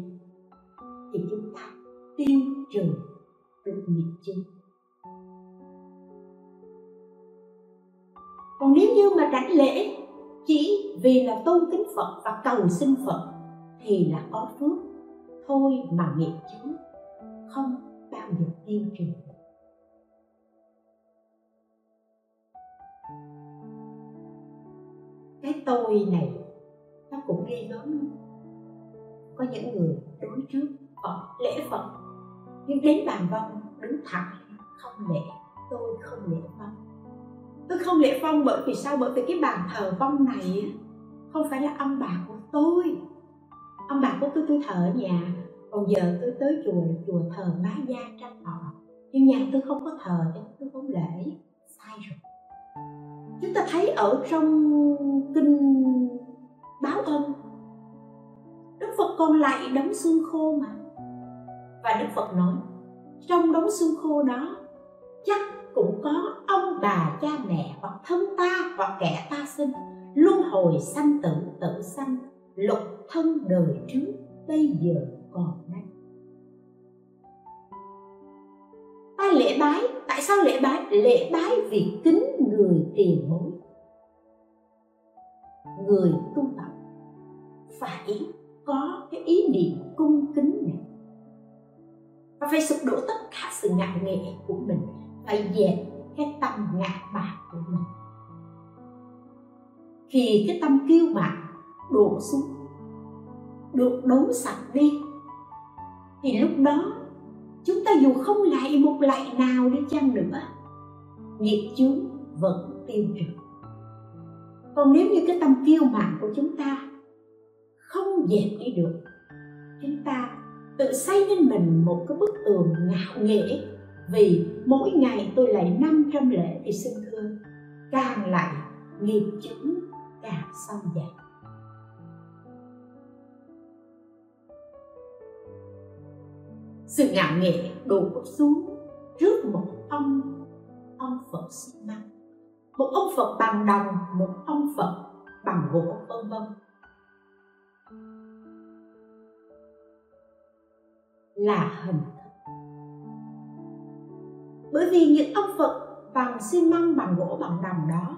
thì chúng ta tiêu trừ được nghiệp chướng. Còn nếu như mà đảnh lễ chỉ vì là tôn kính Phật và cầu xin Phật, thì là có phước. Thôi mà nghiệp chướng không bao giờ tiêu trừ. Cái tôi này, nó cũng ghê gớm. Có những người đối trước Phật, lễ Phật, nhưng đến bàn vong đứng thẳng, không lễ, tôi không lễ vong tôi không lễ phong bởi vì sao? Bởi vì cái bàn thờ phong này không phải là ông bà của tôi. Ông bà của tôi tôi thờ ở nhà. Còn giờ tôi tới chùa là chùa thờ má gia tranh họ. Nhưng nhà tôi không có thờ cho tôi không lễ. Sai rồi. Chúng ta thấy ở trong kinh báo ân đức phật còn lại đống xương khô mà. Và đức phật nói, trong đống xương khô đó, chắc cũng có ông bà, cha mẹ hoặc thân ta hoặc kẻ ta sinh, luân hồi sanh tử tử sanh, lục thân đời trước, bây giờ, còn đây ta lễ bái. Tại sao lễ bái? Lễ bái vì kính người tiền bối. Người tu tập. Phải có cái ý niệm cung kính này. Và phải sụp đổ tất cả sự ngạo nghệ của mình phải dẹp cái tâm ngã bạc của mình. Khi cái tâm kiêu mạn đổ xuống, được đốn sạch đi. Thì lúc đó, chúng ta dù không lại một lại nào đi chăng nữa, nghiệp chướng vẫn tiêu trừ. Còn nếu như cái tâm kiêu mạn của chúng ta không dẹp đi được, chúng ta tự xây nên mình một cái bức tường ngạo nghễ vì mỗi ngày tôi lại 500 lễ thì xin thưa càng lại nghiệp chướng càng sâu dày. Sự ngạo nghệ đổ xuống trước một ông ông phật xi măng. Một ông phật bằng đồng, một ông phật bằng gỗ, vân vân. Là hình bởi vì những ông phật bằng xi măng, bằng gỗ, bằng đồng đó,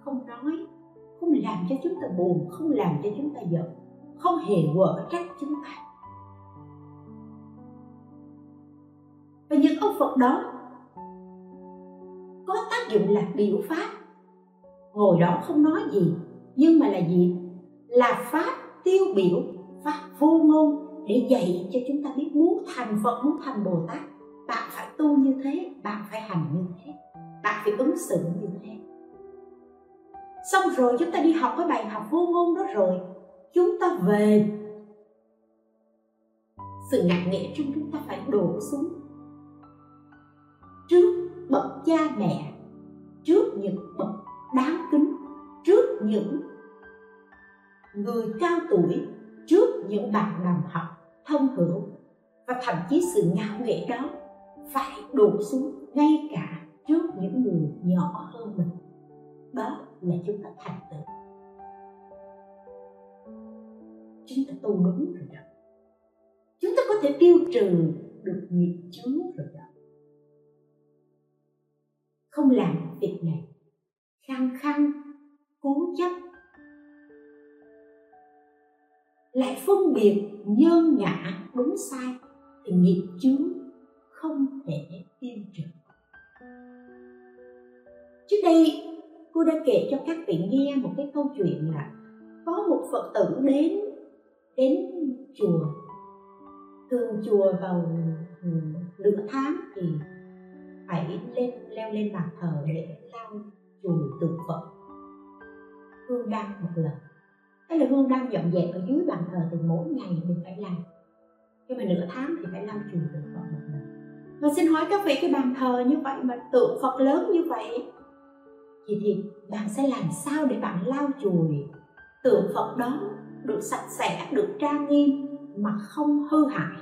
không nói, không làm cho chúng ta buồn, không làm cho chúng ta giận, không hề quở trách chúng ta. Và những ông phật đó có tác dụng là biểu pháp. Ngồi đó không nói gì, nhưng mà là gì? Là pháp tiêu biểu, pháp vô ngôn để dạy cho chúng ta biết muốn thành phật, muốn thành bồ tát tu như thế, bạn phải hành như thế. Bạn phải ứng xử như thế. Xong rồi chúng ta đi học cái bài học vô ngôn đó rồi, chúng ta về. Sự ngạc nghĩa chung chúng ta phải đổ xuống. Trước bậc cha mẹ, trước những bậc đáng kính, trước những người cao tuổi, trước những bạn đồng học thông hữu. Và thậm chí sự ngạo nghễ đó phải đổ xuống ngay cả trước những người nhỏ hơn mình. Đó là chúng ta thành tựu. Chúng ta tu đúng rồi đó. Chúng ta có thể tiêu trừ được nghiệp chướng rồi đó. Không làm việc này, khăng khăng, cố chấp, lại phân biệt nhân ngã đúng sai thì nghiệp chướng không thể tiêu trừ trước đây, cô đã kể cho các vị nghe một cái câu chuyện là có một phật tử đến đến chùa. Thường chùa vào nửa tháng thì phải lên, leo lên bàn thờ để lau chùi tượng phật. Hương đăng một lần. Cái là hương đăng dọn dẹp ở dưới bàn thờ thì mỗi ngày mình phải làm. Nhưng mà nửa tháng thì phải lau chùi tượng phật một lần và xin hỏi các vị cái bàn thờ như vậy mà tượng phật lớn như vậy. Thì thì bạn sẽ làm sao để bạn lau chùi? Tượng phật đó được sạch sẽ được trang nghiêm mà không hư hại.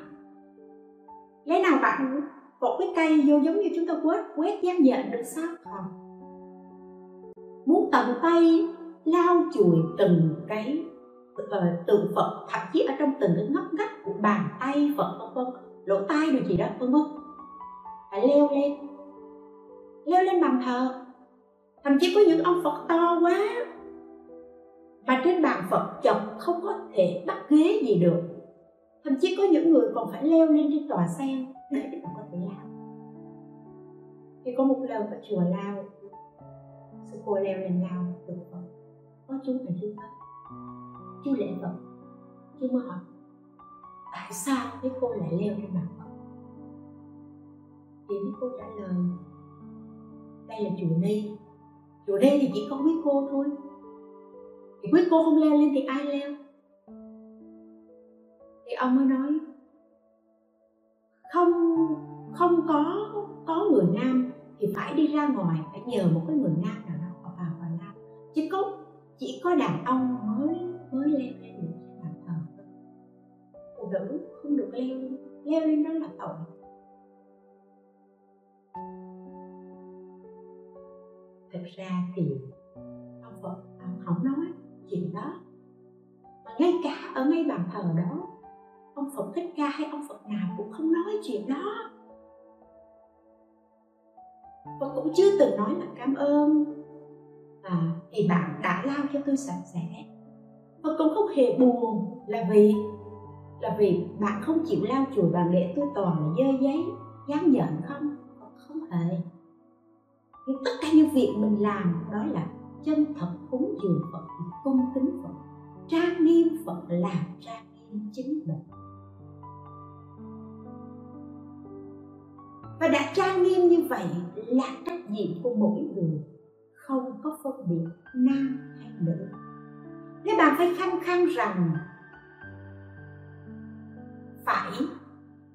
Lẽ nào bạn một cái cây vô giống như chúng ta quét quét gian nhện được sao? Không. Muốn tận tay lau chùi từng cái uh, tượng phật thậm chí ở trong từng cái ngóc ngách của bàn tay phật vân vân. Lỗ tai rồi gì đó vân vân phải leo lên. Leo lên bàn thờ. Thậm chí có những ông phật to quá. Và trên bàn phật chọc không có thể bắt ghế gì được. Thậm chí có những người còn phải leo lên trên tòa sen để mà có thể làm. Thì có một lần ở chùa lao, sư cô leo lên lao được phật có chú là chú phật chú lễ phật, chú mới hỏi, tại sao cái cô lại leo lên bàn thì mấy cô trả lời, đây là chùa ni chùa đây thì chỉ có quý cô thôi. Thì quý cô không leo lên thì ai leo? Thì ông mới nói, không không có có người nam thì phải đi ra ngoài, phải nhờ một cái người nam nào đó vào vào vào nam chứ có, chỉ có đàn ông mới mới leo lên được bàn thờ. Phụ nữ không được leo leo lên đó là tội. Thực ra thì ông phật ông không nói chuyện đó. Mà ngay cả ở ngay bàn thờ đó ông phật thích ca hay ông phật nào cũng không nói chuyện đó. Và cũng chưa từng nói là cảm ơn à, vì bạn đã lao cho tôi sạch sẽ. Và cũng không hề buồn là vì là vì bạn không chịu lao chùi bàn để tôi toàn là dơ giấy dám nhận không? Không hề nhưng tất cả những việc mình làm, đó là chân thật, cúng dường phật, cung kính phật, trang nghiêm phật, làm trang nghiêm chính mình. Và đã trang nghiêm như vậy là trách nhiệm của mỗi người, không có phân biệt nam hay nữ. Nếu bạn phải khăng khăng rằng phải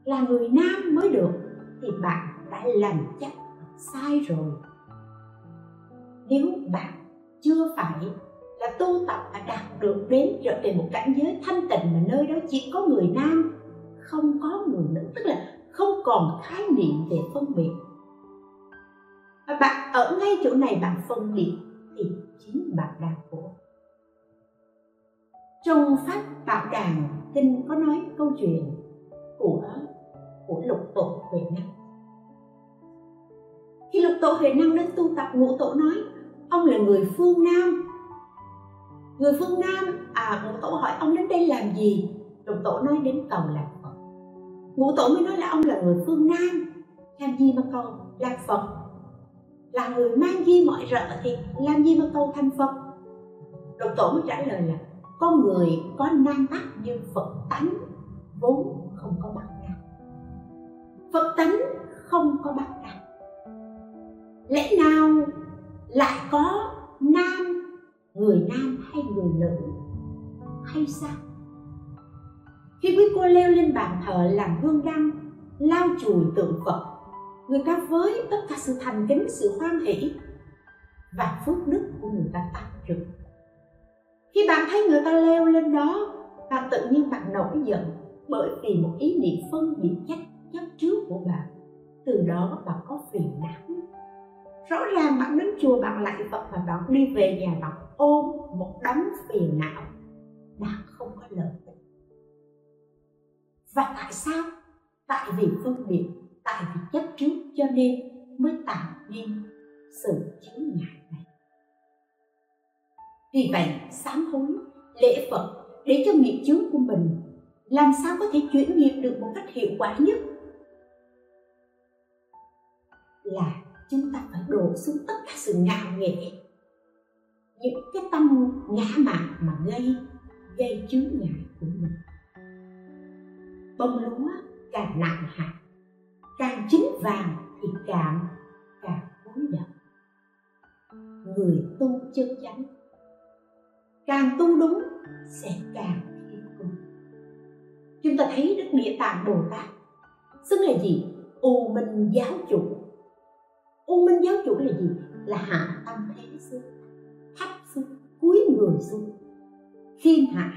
là người nam mới được, thì bạn đã làm chắc, sai rồi nếu bạn chưa phải là tu tập và đạt được đến trở về một cảnh giới thanh tịnh mà nơi đó chỉ có người nam, không có người nữ, tức là không còn khái niệm về phân biệt. Và bạn ở ngay chỗ này, bạn phân biệt thì chính bạn đang khổ trong pháp bảo đàn kinh có nói câu chuyện của của lục tổ huệ năng. Khi lục tổ huệ năng đến tu tập, ngũ tổ nói ông là người phương nam. Người phương nam à ngũ tổ hỏi ông đến đây làm gì? Lục tổ nói đến cầu lạc phật. Ngũ tổ mới nói là ông là người phương nam. Làm gì mà cầu lạc phật? Là người mang di mọi rợ thì làm gì mà cầu thành phật? Lục tổ mới trả lời là con người có nam bắc như phật tánh, vốn không có bắc nam phật tánh không có bắc nam lẽ nào lại có nam, người nam hay người nữ? Hay sao? Khi quý cô leo lên bàn thờ làm hương đăng, lau chùi tượng phật, người ta với tất cả sự thành kính, sự hoan hỷ và phước đức của người ta tăng trưởng khi bạn thấy người ta leo lên đó, bạn tự nhiên bạn nổi giận bởi vì một ý niệm phân biệt chắc chấp trước của bạn. Từ đó bạn có phiền não rõ ràng bạn đến chùa bạn lại phật và bạn đi về nhà bạn ôm một đống phiền não bạn không có lợi ích và tại sao? Tại vì phân biệt tại vì chấp trước cho nên mới tạo nên sự chướng ngại này. Vì vậy, sám hối, lễ phật để cho nghiệp chướng của mình làm sao có thể chuyển nghiệp được một cách hiệu quả nhất là chúng ta phải đổ xuống tất cả sự ngạo nghệ những cái tâm ngã mạn mà gây gây chướng ngại của mình. Bông lúa càng nặng hạt, càng chín vàng thì càng càng cúi đầu. Người tu chân chánh, càng tu đúng sẽ càng thiên cung. Chúng ta thấy đức địa tạng bồ tát, xưng là gì? U minh giáo chủ u minh giáo chủ là gì? Là hạ tâm thế xuống thấp xuống cúi người xuống khiêm hạ.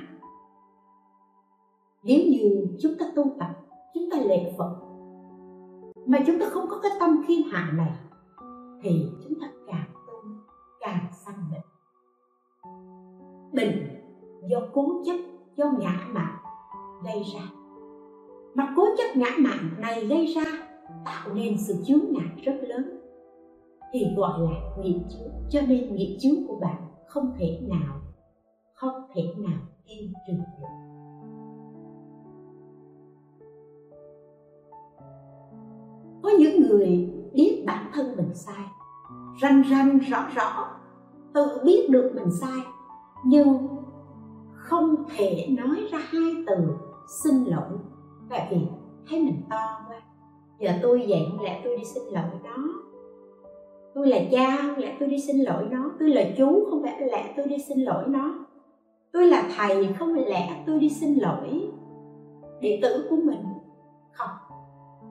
Nếu như chúng ta tu tập, chúng ta lệ phật, mà chúng ta không có cái tâm khiêm hạ này, thì chúng ta càng tu, càng sanh bệnh. Bệnh do cố chấp, do ngã mạn gây ra. Mà cố chấp ngã mạn này gây ra, tạo nên sự chướng ngại rất lớn thì gọi là nghiệp chướng. Cho nên nghiệp chướng của bạn không thể nào, không thể nào tiêu trừ được. Có những người biết bản thân mình sai ranh ranh rõ rõ, tự biết được mình sai, nhưng không thể nói ra hai từ xin lỗi. Tại vì thấy mình to quá. Giờ tôi vậy lẽ tôi đi xin lỗi đó tôi là cha không lẽ tôi đi xin lỗi nó. Tôi là chú, không phải lẽ tôi đi xin lỗi nó. Tôi là thầy, không lẽ tôi đi xin lỗi đệ tử của mình. Không.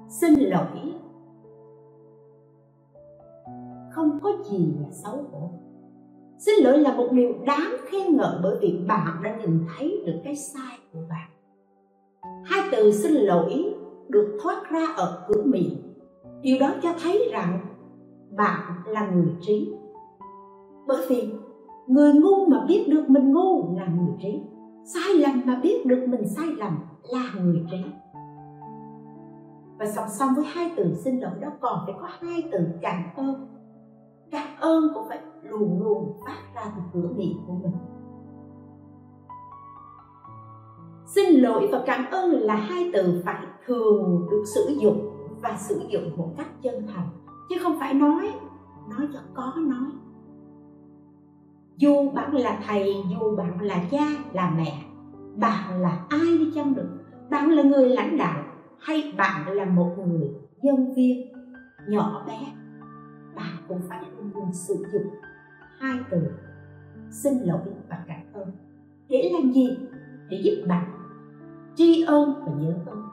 Xin lỗi không có gì là xấu hổ. Xin lỗi là một điều đáng khen ngợi bởi vì bạn đã nhìn thấy được cái sai của bạn. Hai từ xin lỗi được thoát ra ở cửa miệng. Điều đó cho thấy rằng bạn là người trí. Bởi vì người ngu mà biết được mình ngu là người trí. Sai lầm mà biết được mình sai lầm là người trí. Và song song với hai từ xin lỗi đó còn phải có hai từ cảm ơn. Cảm ơn cũng phải luôn luôn phát ra từ cửa miệng của mình. Xin lỗi và cảm ơn là hai từ phải thường được sử dụng và sử dụng một cách chân thành chứ không phải nói. Nói cho có nói. Dù bạn là thầy, dù bạn là cha, là mẹ, bạn là ai đi chăng được bạn là người lãnh đạo hay bạn là một người nhân viên nhỏ bé, bạn cũng phải luôn luôn sử dụng hai từ xin lỗi và cảm ơn. Để làm gì? Để giúp bạn tri ân và nhớ ơn.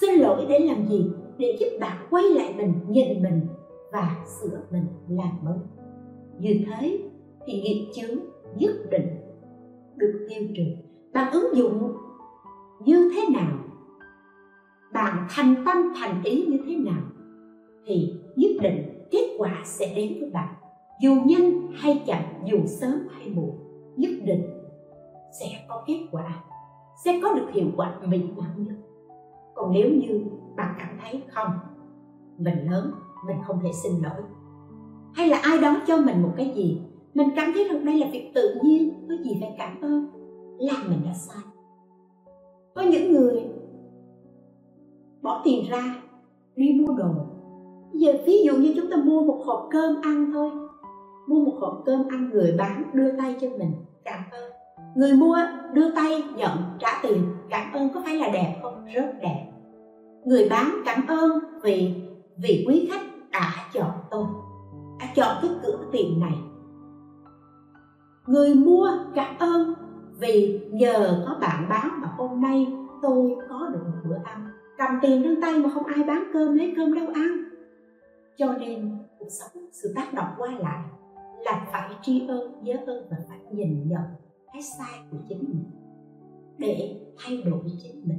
Xin lỗi để làm gì? Để giúp bạn quay lại mình, nhìn mình và sửa mình làm mới. Như thế thì nghiệp chướng nhất định được tiêu trừ. Bạn ứng dụng như thế nào? Bạn thành tâm thành ý như thế nào? Thì nhất định kết quả sẽ đến với bạn. Dù nhanh hay chậm, dù sớm hay muộn, nhất định sẽ có kết quả, sẽ có được hiệu quả mỹ mãn nhất. Còn nếu như bạn cảm thấy không, mình lớn mình không thể xin lỗi. Hay là ai đó cho mình một cái gì? Mình cảm thấy rằng đây là việc tự nhiên, có gì phải cảm ơn. Là mình đã sai. Có những người bỏ tiền ra, đi mua đồ. Giờ ví dụ như chúng ta mua một hộp cơm ăn thôi. Mua một hộp cơm ăn, người bán đưa tay cho mình, cảm ơn. Người mua đưa tay nhận, trả tiền, cảm ơn có phải là đẹp không? Rất đẹp. Người bán cảm ơn vì vì quý khách À, đã chọn tôi. Đã chọn cái cửa tiệm này. Người mua cảm ơn vì nhờ có bạn bán mà hôm nay tôi có được một bữa ăn. Cầm tiền trong tay mà không ai bán cơm, lấy cơm đâu ăn. Cho nên, cuộc sống, sự tác động qua lại là phải tri ân, nhớ ơn và phải nhìn nhận cái sai của chính mình để thay đổi chính mình.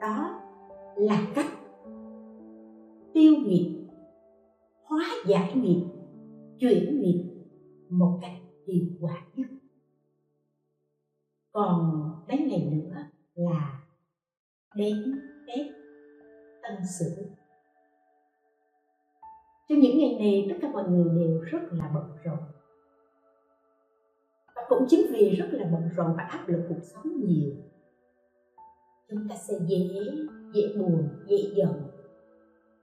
Đó là cách tiêu nghiệp hóa giải nghiệp, chuyển nghiệp một cách hiệu quả nhất. Còn mấy ngày nữa là đến Tết Tân Sửu trong những ngày này, tất cả mọi người đều rất là bận rộn. Và cũng chính vì rất là bận rộn và áp lực cuộc sống nhiều, chúng ta sẽ dễ dễ buồn, dễ giận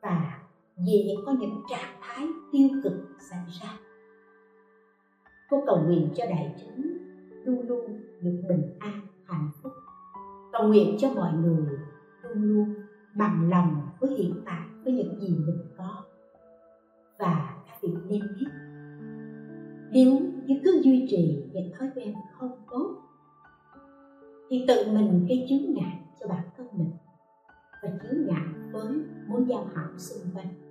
và dễ có những trạng thái tiêu cực xảy ra. Cô cầu nguyện cho đại chúng luôn luôn được bình an, hạnh phúc. Cầu nguyện cho mọi người luôn luôn bằng lòng với hiện tại, với những gì mình có và các vị nên biết. Nếu như cứ duy trì những thói quen không tốt, thì tự mình gây chướng ngại cho bản thân mình và chướng ngại với mối giao hảo xung quanh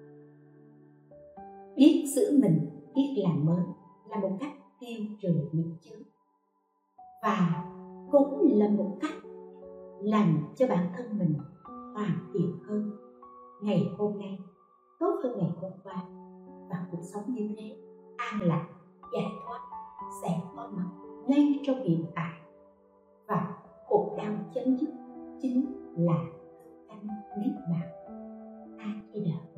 biết giữ mình, biết làm mới là một cách tiêu trừ nghiệp chướng. Và cũng là một cách làm cho bản thân mình hoàn thiện hơn ngày hôm nay, tốt hơn ngày hôm qua. Và cuộc sống như thế, an lạc giải thoát, sẽ có mặt ngay trong hiện tại. Và cuộc đau chấm dứt chính là thanh niết bàn. A di đà